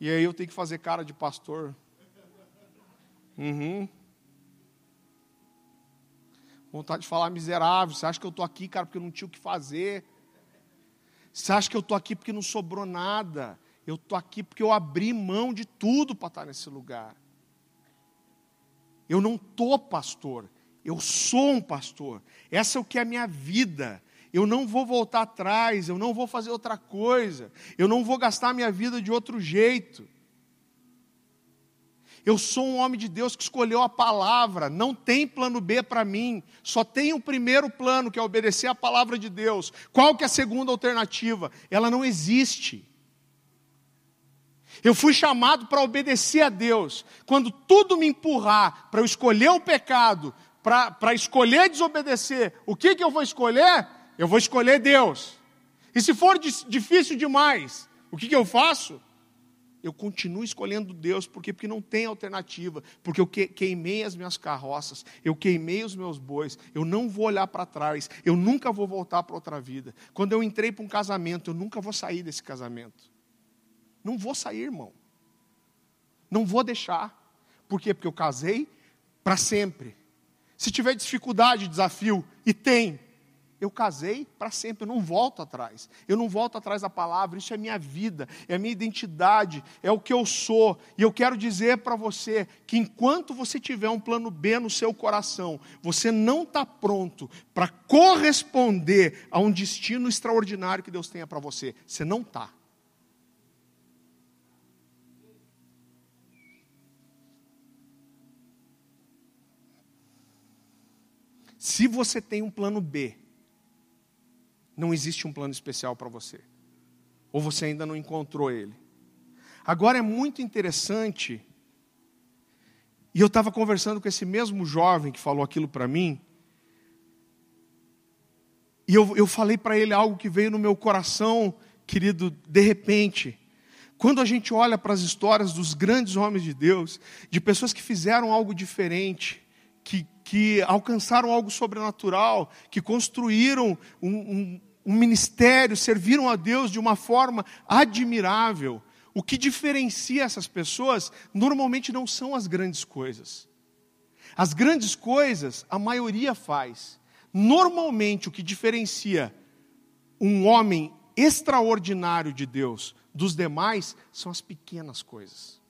E aí eu tenho que fazer cara de pastor Uhum. Vontade de falar miserável. Você acha que eu estou aqui, cara, porque eu não tinha o que fazer? Você acha que eu estou aqui porque não sobrou nada? Eu estou aqui porque eu abri mão de tudo para estar nesse lugar. Eu não estou pastor, eu sou um pastor. Essa é o que é a minha vida. Eu não vou voltar atrás, eu não vou fazer outra coisa, eu não vou gastar minha vida de outro jeito. Eu sou um homem de Deus que escolheu a palavra, não tem plano B para mim, só tem o primeiro plano, que é obedecer a palavra de Deus. Qual que é a segunda alternativa? Ela não existe. Eu fui chamado para obedecer a Deus. Quando tudo me empurrar para eu escolher o pecado, para escolher desobedecer, o que, que eu vou escolher? Eu vou escolher Deus. E se for difícil demais, o que, que eu faço? Eu continuo escolhendo Deus, por quê? Porque não tem alternativa, porque eu queimei as minhas carroças, eu queimei os meus bois, eu não vou olhar para trás, eu nunca vou voltar para outra vida. Quando eu entrei para um casamento, eu nunca vou sair desse casamento. Não vou sair, irmão. Não vou deixar. Por quê? Porque eu casei para sempre. Se tiver dificuldade, desafio, e tem, eu casei para sempre, eu não volto atrás. Eu não volto atrás da palavra, isso é minha vida, é minha identidade, é o que eu sou. E eu quero dizer para você que enquanto você tiver um plano B no seu coração, você não está pronto para corresponder a um destino extraordinário que Deus tenha para você. Você não está. Se você tem um plano B, não existe um plano especial para você. Ou você ainda não encontrou ele. Agora é muito interessante, e eu estava conversando com esse mesmo jovem que falou aquilo para mim, e eu, eu falei para ele algo que veio no meu coração, querido, de repente. Quando a gente olha para as histórias dos grandes homens de Deus, de pessoas que fizeram algo diferente, que, que alcançaram algo sobrenatural, que construíram um, um, um ministério, serviram a Deus de uma forma admirável. O que diferencia essas pessoas normalmente não são as grandes coisas. As grandes coisas a maioria faz. Normalmente o que diferencia um homem extraordinário de Deus dos demais são as pequenas coisas.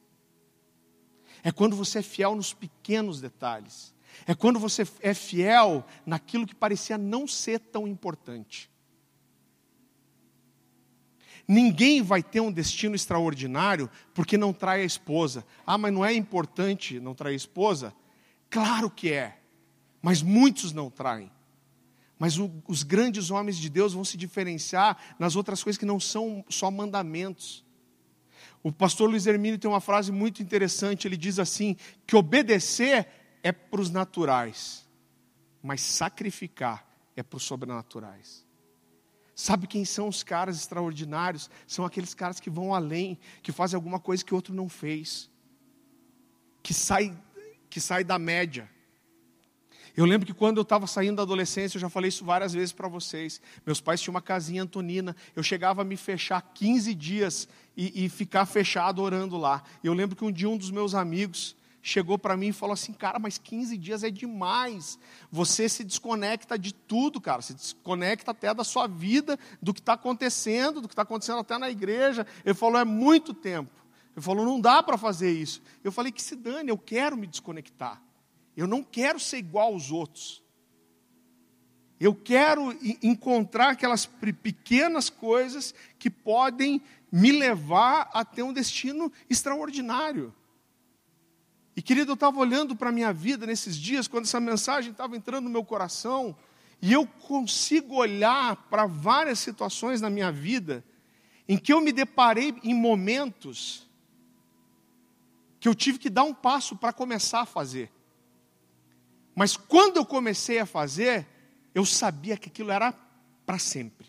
É quando você é fiel nos pequenos detalhes. É quando você é fiel naquilo que parecia não ser tão importante. Ninguém vai ter um destino extraordinário porque não trai a esposa. Ah, mas não é importante não trair a esposa? Claro que é, mas muitos não traem. Mas o, os grandes homens de Deus vão se diferenciar nas outras coisas que não são só mandamentos. O pastor Luiz Hermínio tem uma frase muito interessante, ele diz assim: que obedecer é para os naturais, mas sacrificar é para os sobrenaturais. Sabe quem são os caras extraordinários? São aqueles caras que vão além, que fazem alguma coisa que outro não fez, que sai, que sai da média. Eu lembro que quando eu estava saindo da adolescência, eu já falei isso várias vezes para vocês. Meus pais tinham uma casinha antonina. Eu chegava a me fechar 15 dias e, e ficar fechado orando lá. Eu lembro que um dia um dos meus amigos, chegou para mim e falou assim: Cara, mas 15 dias é demais. Você se desconecta de tudo, cara. Se desconecta até da sua vida, do que está acontecendo, do que está acontecendo até na igreja. Ele falou: É muito tempo. Ele falou: Não dá para fazer isso. Eu falei: Que se dane, eu quero me desconectar. Eu não quero ser igual aos outros. Eu quero encontrar aquelas pequenas coisas que podem me levar a ter um destino extraordinário. E querido, eu estava olhando para a minha vida nesses dias, quando essa mensagem estava entrando no meu coração, e eu consigo olhar para várias situações na minha vida, em que eu me deparei em momentos que eu tive que dar um passo para começar a fazer. Mas quando eu comecei a fazer, eu sabia que aquilo era para sempre.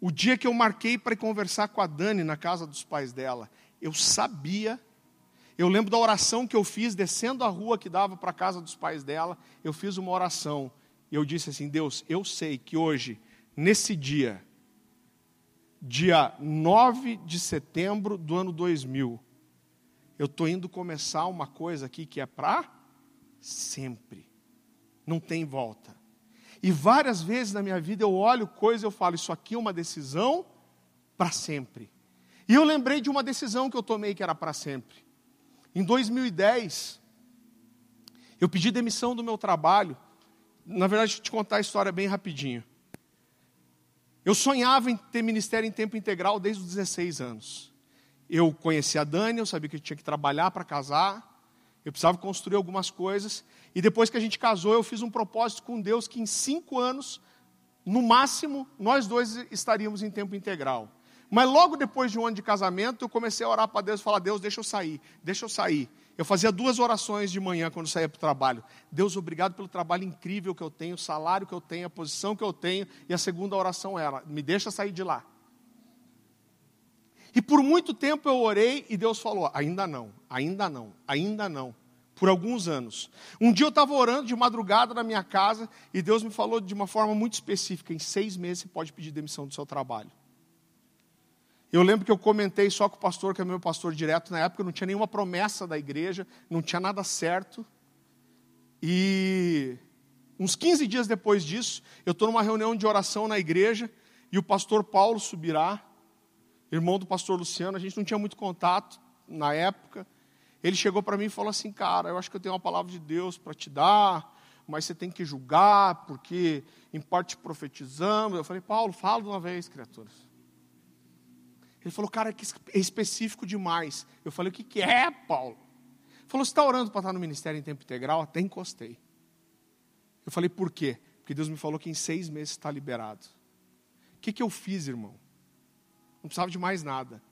O dia que eu marquei para conversar com a Dani na casa dos pais dela, eu sabia eu lembro da oração que eu fiz descendo a rua que dava para a casa dos pais dela. Eu fiz uma oração e eu disse assim: Deus, eu sei que hoje, nesse dia, dia 9 de setembro do ano 2000, eu estou indo começar uma coisa aqui que é para sempre. Não tem volta. E várias vezes na minha vida eu olho coisa e eu falo, isso aqui é uma decisão para sempre. E eu lembrei de uma decisão que eu tomei que era para sempre. Em 2010, eu pedi demissão do meu trabalho. Na verdade, deixa eu te contar a história bem rapidinho. Eu sonhava em ter ministério em tempo integral desde os 16 anos. Eu conhecia a Dani, eu sabia que eu tinha que trabalhar para casar, eu precisava construir algumas coisas. E depois que a gente casou, eu fiz um propósito com Deus que em cinco anos, no máximo, nós dois estaríamos em tempo integral. Mas logo depois de um ano de casamento, eu comecei a orar para Deus e falar: Deus, deixa eu sair, deixa eu sair. Eu fazia duas orações de manhã quando saía para o trabalho. Deus, obrigado pelo trabalho incrível que eu tenho, o salário que eu tenho, a posição que eu tenho. E a segunda oração era: me deixa sair de lá. E por muito tempo eu orei e Deus falou: ainda não, ainda não, ainda não. Por alguns anos. Um dia eu estava orando de madrugada na minha casa e Deus me falou de uma forma muito específica: em seis meses você pode pedir demissão do seu trabalho. Eu lembro que eu comentei só com o pastor, que é meu pastor direto na época, não tinha nenhuma promessa da igreja, não tinha nada certo. E uns 15 dias depois disso, eu estou numa reunião de oração na igreja e o pastor Paulo subirá irmão do pastor Luciano, a gente não tinha muito contato na época. Ele chegou para mim e falou assim: Cara, eu acho que eu tenho uma palavra de Deus para te dar, mas você tem que julgar, porque em parte profetizamos. Eu falei: Paulo, fala de uma vez, criaturas. Ele falou: Cara, é específico demais. Eu falei: O que, que é, Paulo? Ele falou: Você está orando para estar no ministério em tempo integral? Até encostei. Eu falei: Por quê? Porque Deus me falou que em seis meses está liberado. O que, que eu fiz, irmão? não precisava de mais nada.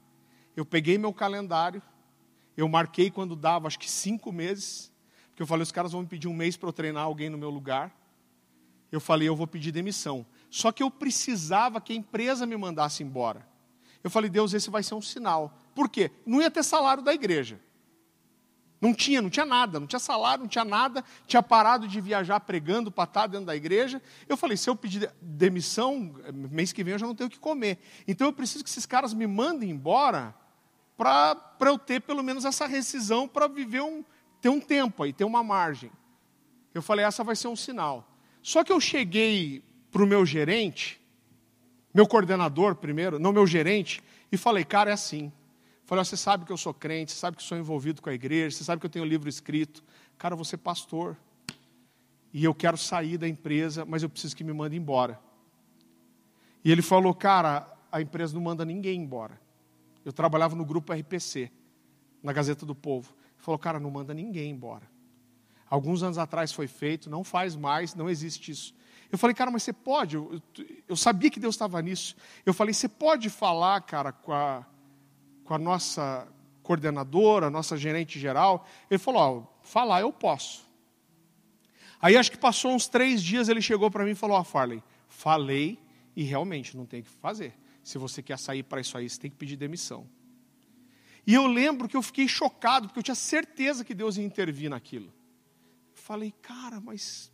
Eu peguei meu calendário, eu marquei quando dava, acho que cinco meses, porque eu falei, os caras vão me pedir um mês para eu treinar alguém no meu lugar. Eu falei, eu vou pedir demissão. Só que eu precisava que a empresa me mandasse embora. Eu falei, Deus, esse vai ser um sinal. Por quê? Não ia ter salário da igreja. Não tinha, não tinha nada, não tinha salário, não tinha nada, tinha parado de viajar pregando para estar dentro da igreja. Eu falei, se eu pedir demissão, mês que vem eu já não tenho o que comer. Então eu preciso que esses caras me mandem embora para eu ter pelo menos essa rescisão para viver um, ter um tempo aí, ter uma margem. Eu falei, essa vai ser um sinal. Só que eu cheguei para o meu gerente, meu coordenador primeiro, não meu gerente, e falei, cara, é assim. Falei, você sabe que eu sou crente, você sabe que sou envolvido com a igreja, você sabe que eu tenho livro escrito. Cara, você pastor. E eu quero sair da empresa, mas eu preciso que me mande embora. E ele falou, cara, a empresa não manda ninguém embora. Eu trabalhava no grupo RPC, na Gazeta do Povo. Ele falou, cara, não manda ninguém embora. Alguns anos atrás foi feito, não faz mais, não existe isso. Eu falei, cara, mas você pode? Eu, eu, eu sabia que Deus estava nisso. Eu falei, você pode falar, cara, com a com a nossa coordenadora, a nossa gerente geral. Ele falou: Ó, falar eu posso. Aí acho que passou uns três dias, ele chegou para mim e falou: Ó, Farley, falei e realmente não tem o que fazer. Se você quer sair para isso aí, você tem que pedir demissão. E eu lembro que eu fiquei chocado, porque eu tinha certeza que Deus ia intervir naquilo. Falei, cara, mas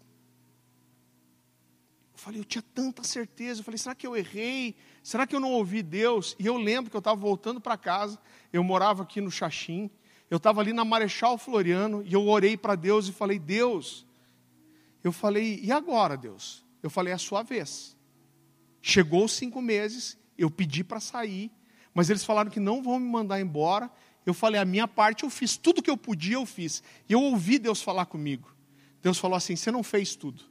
falei, eu tinha tanta certeza. Eu falei, será que eu errei? Será que eu não ouvi Deus? E eu lembro que eu estava voltando para casa, eu morava aqui no Xaxim, eu estava ali na Marechal Floriano, e eu orei para Deus e falei, Deus, eu falei, e agora, Deus? Eu falei, é a sua vez. Chegou os cinco meses, eu pedi para sair, mas eles falaram que não vão me mandar embora. Eu falei, a minha parte eu fiz, tudo que eu podia eu fiz. E eu ouvi Deus falar comigo. Deus falou assim: você não fez tudo.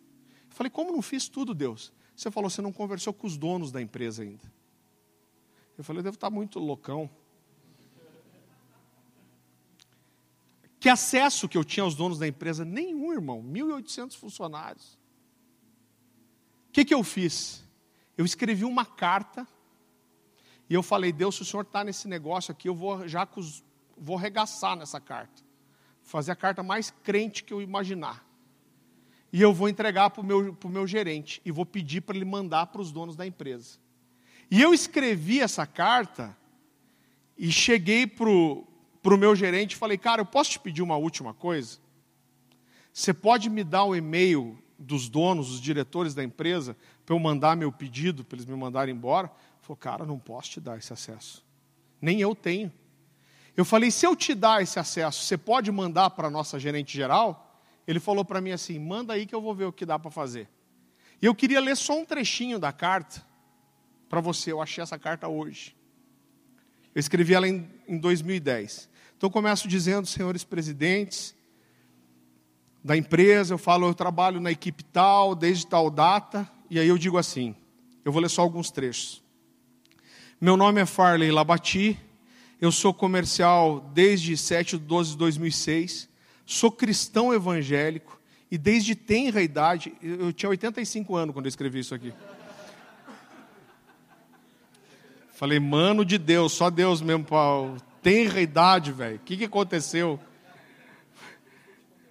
Falei, como não fiz tudo, Deus? Você falou, você não conversou com os donos da empresa ainda. Eu falei, eu devo estar muito loucão. Que acesso que eu tinha aos donos da empresa? Nenhum, irmão. 1.800 funcionários. O que, que eu fiz? Eu escrevi uma carta e eu falei, Deus, se o senhor está nesse negócio aqui, eu vou já vou regaçar nessa carta. Fazer a carta mais crente que eu imaginar e eu vou entregar para o meu, meu gerente e vou pedir para ele mandar para os donos da empresa. E eu escrevi essa carta e cheguei para o meu gerente e falei, cara, eu posso te pedir uma última coisa? Você pode me dar o e-mail dos donos, dos diretores da empresa, para eu mandar meu pedido, para eles me mandarem embora? Ele falou, cara, não posso te dar esse acesso. Nem eu tenho. Eu falei: se eu te dar esse acesso, você pode mandar para a nossa gerente geral? Ele falou para mim assim: manda aí que eu vou ver o que dá para fazer. E eu queria ler só um trechinho da carta para você. Eu achei essa carta hoje. Eu escrevi ela em, em 2010. Então começo dizendo, senhores presidentes da empresa, eu falo, eu trabalho na equipe tal, desde tal data, e aí eu digo assim, eu vou ler só alguns trechos. Meu nome é Farley Labati, eu sou comercial desde 7 de 12 de 2006, sou cristão evangélico, e desde tenra idade, eu tinha 85 anos quando eu escrevi isso aqui. Falei, mano de Deus, só Deus mesmo, Paulo. Tenra idade, velho. O que, que aconteceu?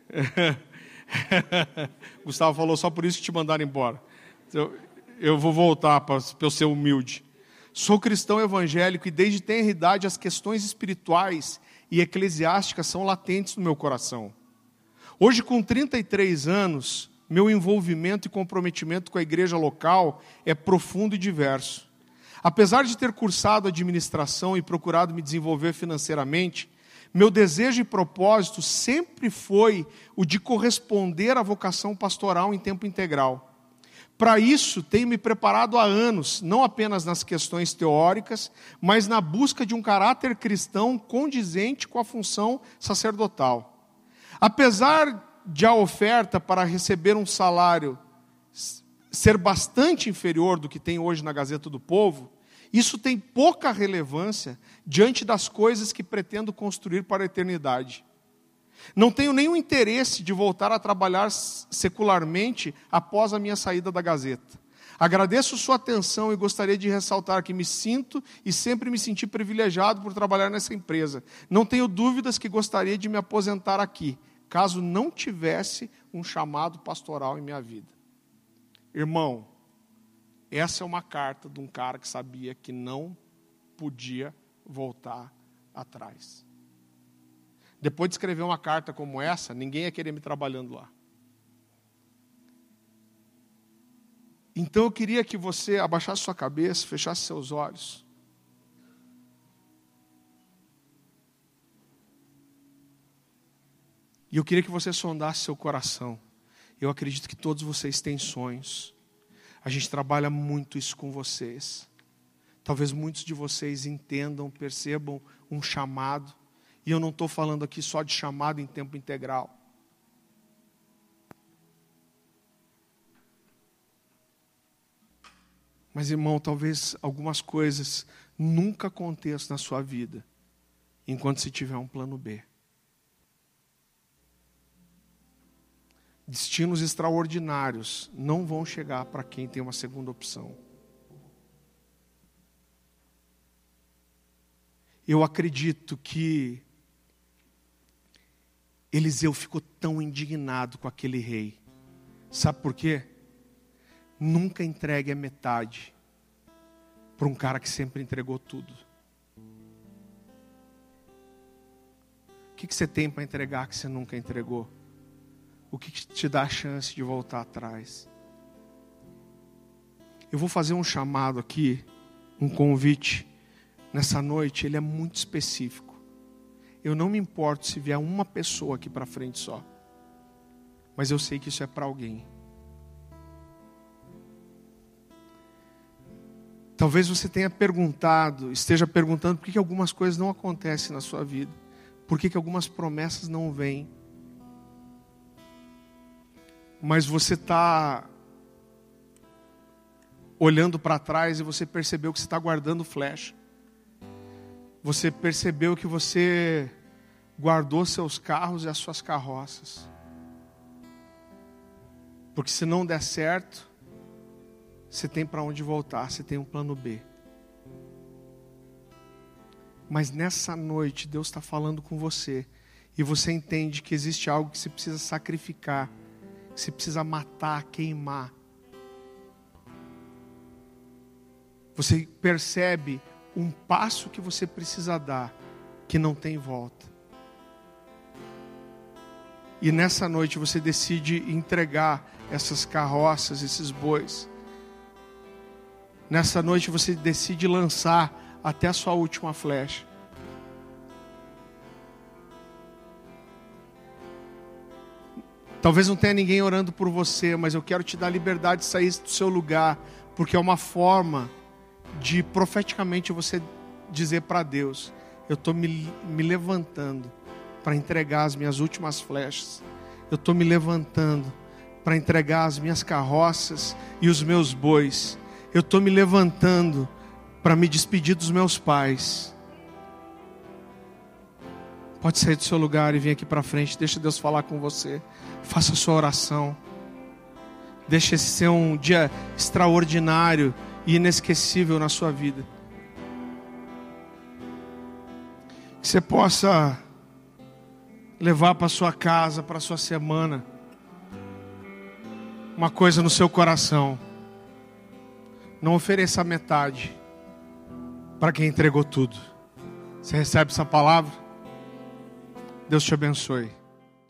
Gustavo falou, só por isso que te mandaram embora. Eu, eu vou voltar para eu ser humilde. Sou cristão evangélico e desde tenra idade as questões espirituais e eclesiásticas são latentes no meu coração. Hoje, com 33 anos, meu envolvimento e comprometimento com a igreja local é profundo e diverso. Apesar de ter cursado administração e procurado me desenvolver financeiramente, meu desejo e propósito sempre foi o de corresponder à vocação pastoral em tempo integral. Para isso, tenho me preparado há anos, não apenas nas questões teóricas, mas na busca de um caráter cristão condizente com a função sacerdotal. Apesar de a oferta para receber um salário ser bastante inferior do que tem hoje na Gazeta do Povo, isso tem pouca relevância diante das coisas que pretendo construir para a eternidade. Não tenho nenhum interesse de voltar a trabalhar secularmente após a minha saída da Gazeta. Agradeço sua atenção e gostaria de ressaltar que me sinto e sempre me senti privilegiado por trabalhar nessa empresa. Não tenho dúvidas que gostaria de me aposentar aqui, caso não tivesse um chamado pastoral em minha vida. Irmão, essa é uma carta de um cara que sabia que não podia voltar atrás. Depois de escrever uma carta como essa, ninguém ia querer me trabalhando lá. Então eu queria que você abaixasse sua cabeça, fechasse seus olhos. E eu queria que você sondasse seu coração. Eu acredito que todos vocês têm sonhos. A gente trabalha muito isso com vocês. Talvez muitos de vocês entendam, percebam um chamado. E eu não estou falando aqui só de chamado em tempo integral. Mas, irmão, talvez algumas coisas nunca aconteçam na sua vida enquanto se tiver um plano B. destinos extraordinários não vão chegar para quem tem uma segunda opção. Eu acredito que Eliseu ficou tão indignado com aquele rei. Sabe por quê? Nunca entregue a metade para um cara que sempre entregou tudo. O que, que você tem para entregar que você nunca entregou? o que te dá a chance de voltar atrás. Eu vou fazer um chamado aqui, um convite nessa noite, ele é muito específico. Eu não me importo se vier uma pessoa aqui para frente só, mas eu sei que isso é para alguém. Talvez você tenha perguntado, esteja perguntando por que, que algumas coisas não acontecem na sua vida, por que, que algumas promessas não vêm mas você está olhando para trás e você percebeu que você está guardando flecha. Você percebeu que você guardou seus carros e as suas carroças. Porque se não der certo, você tem para onde voltar, você tem um plano B. Mas nessa noite, Deus está falando com você, e você entende que existe algo que você precisa sacrificar que você precisa matar, queimar. Você percebe um passo que você precisa dar que não tem volta. E nessa noite você decide entregar essas carroças, esses bois. Nessa noite você decide lançar até a sua última flecha. Talvez não tenha ninguém orando por você, mas eu quero te dar liberdade de sair do seu lugar, porque é uma forma de profeticamente você dizer para Deus: Eu estou me, me levantando para entregar as minhas últimas flechas, eu estou me levantando para entregar as minhas carroças e os meus bois, eu estou me levantando para me despedir dos meus pais. Pode sair do seu lugar e vir aqui para frente, deixa Deus falar com você. Faça a sua oração. Deixa esse ser um dia extraordinário e inesquecível na sua vida. Que você possa levar para sua casa, para sua semana, uma coisa no seu coração. Não ofereça metade para quem entregou tudo. Você recebe essa palavra? Deus te abençoe.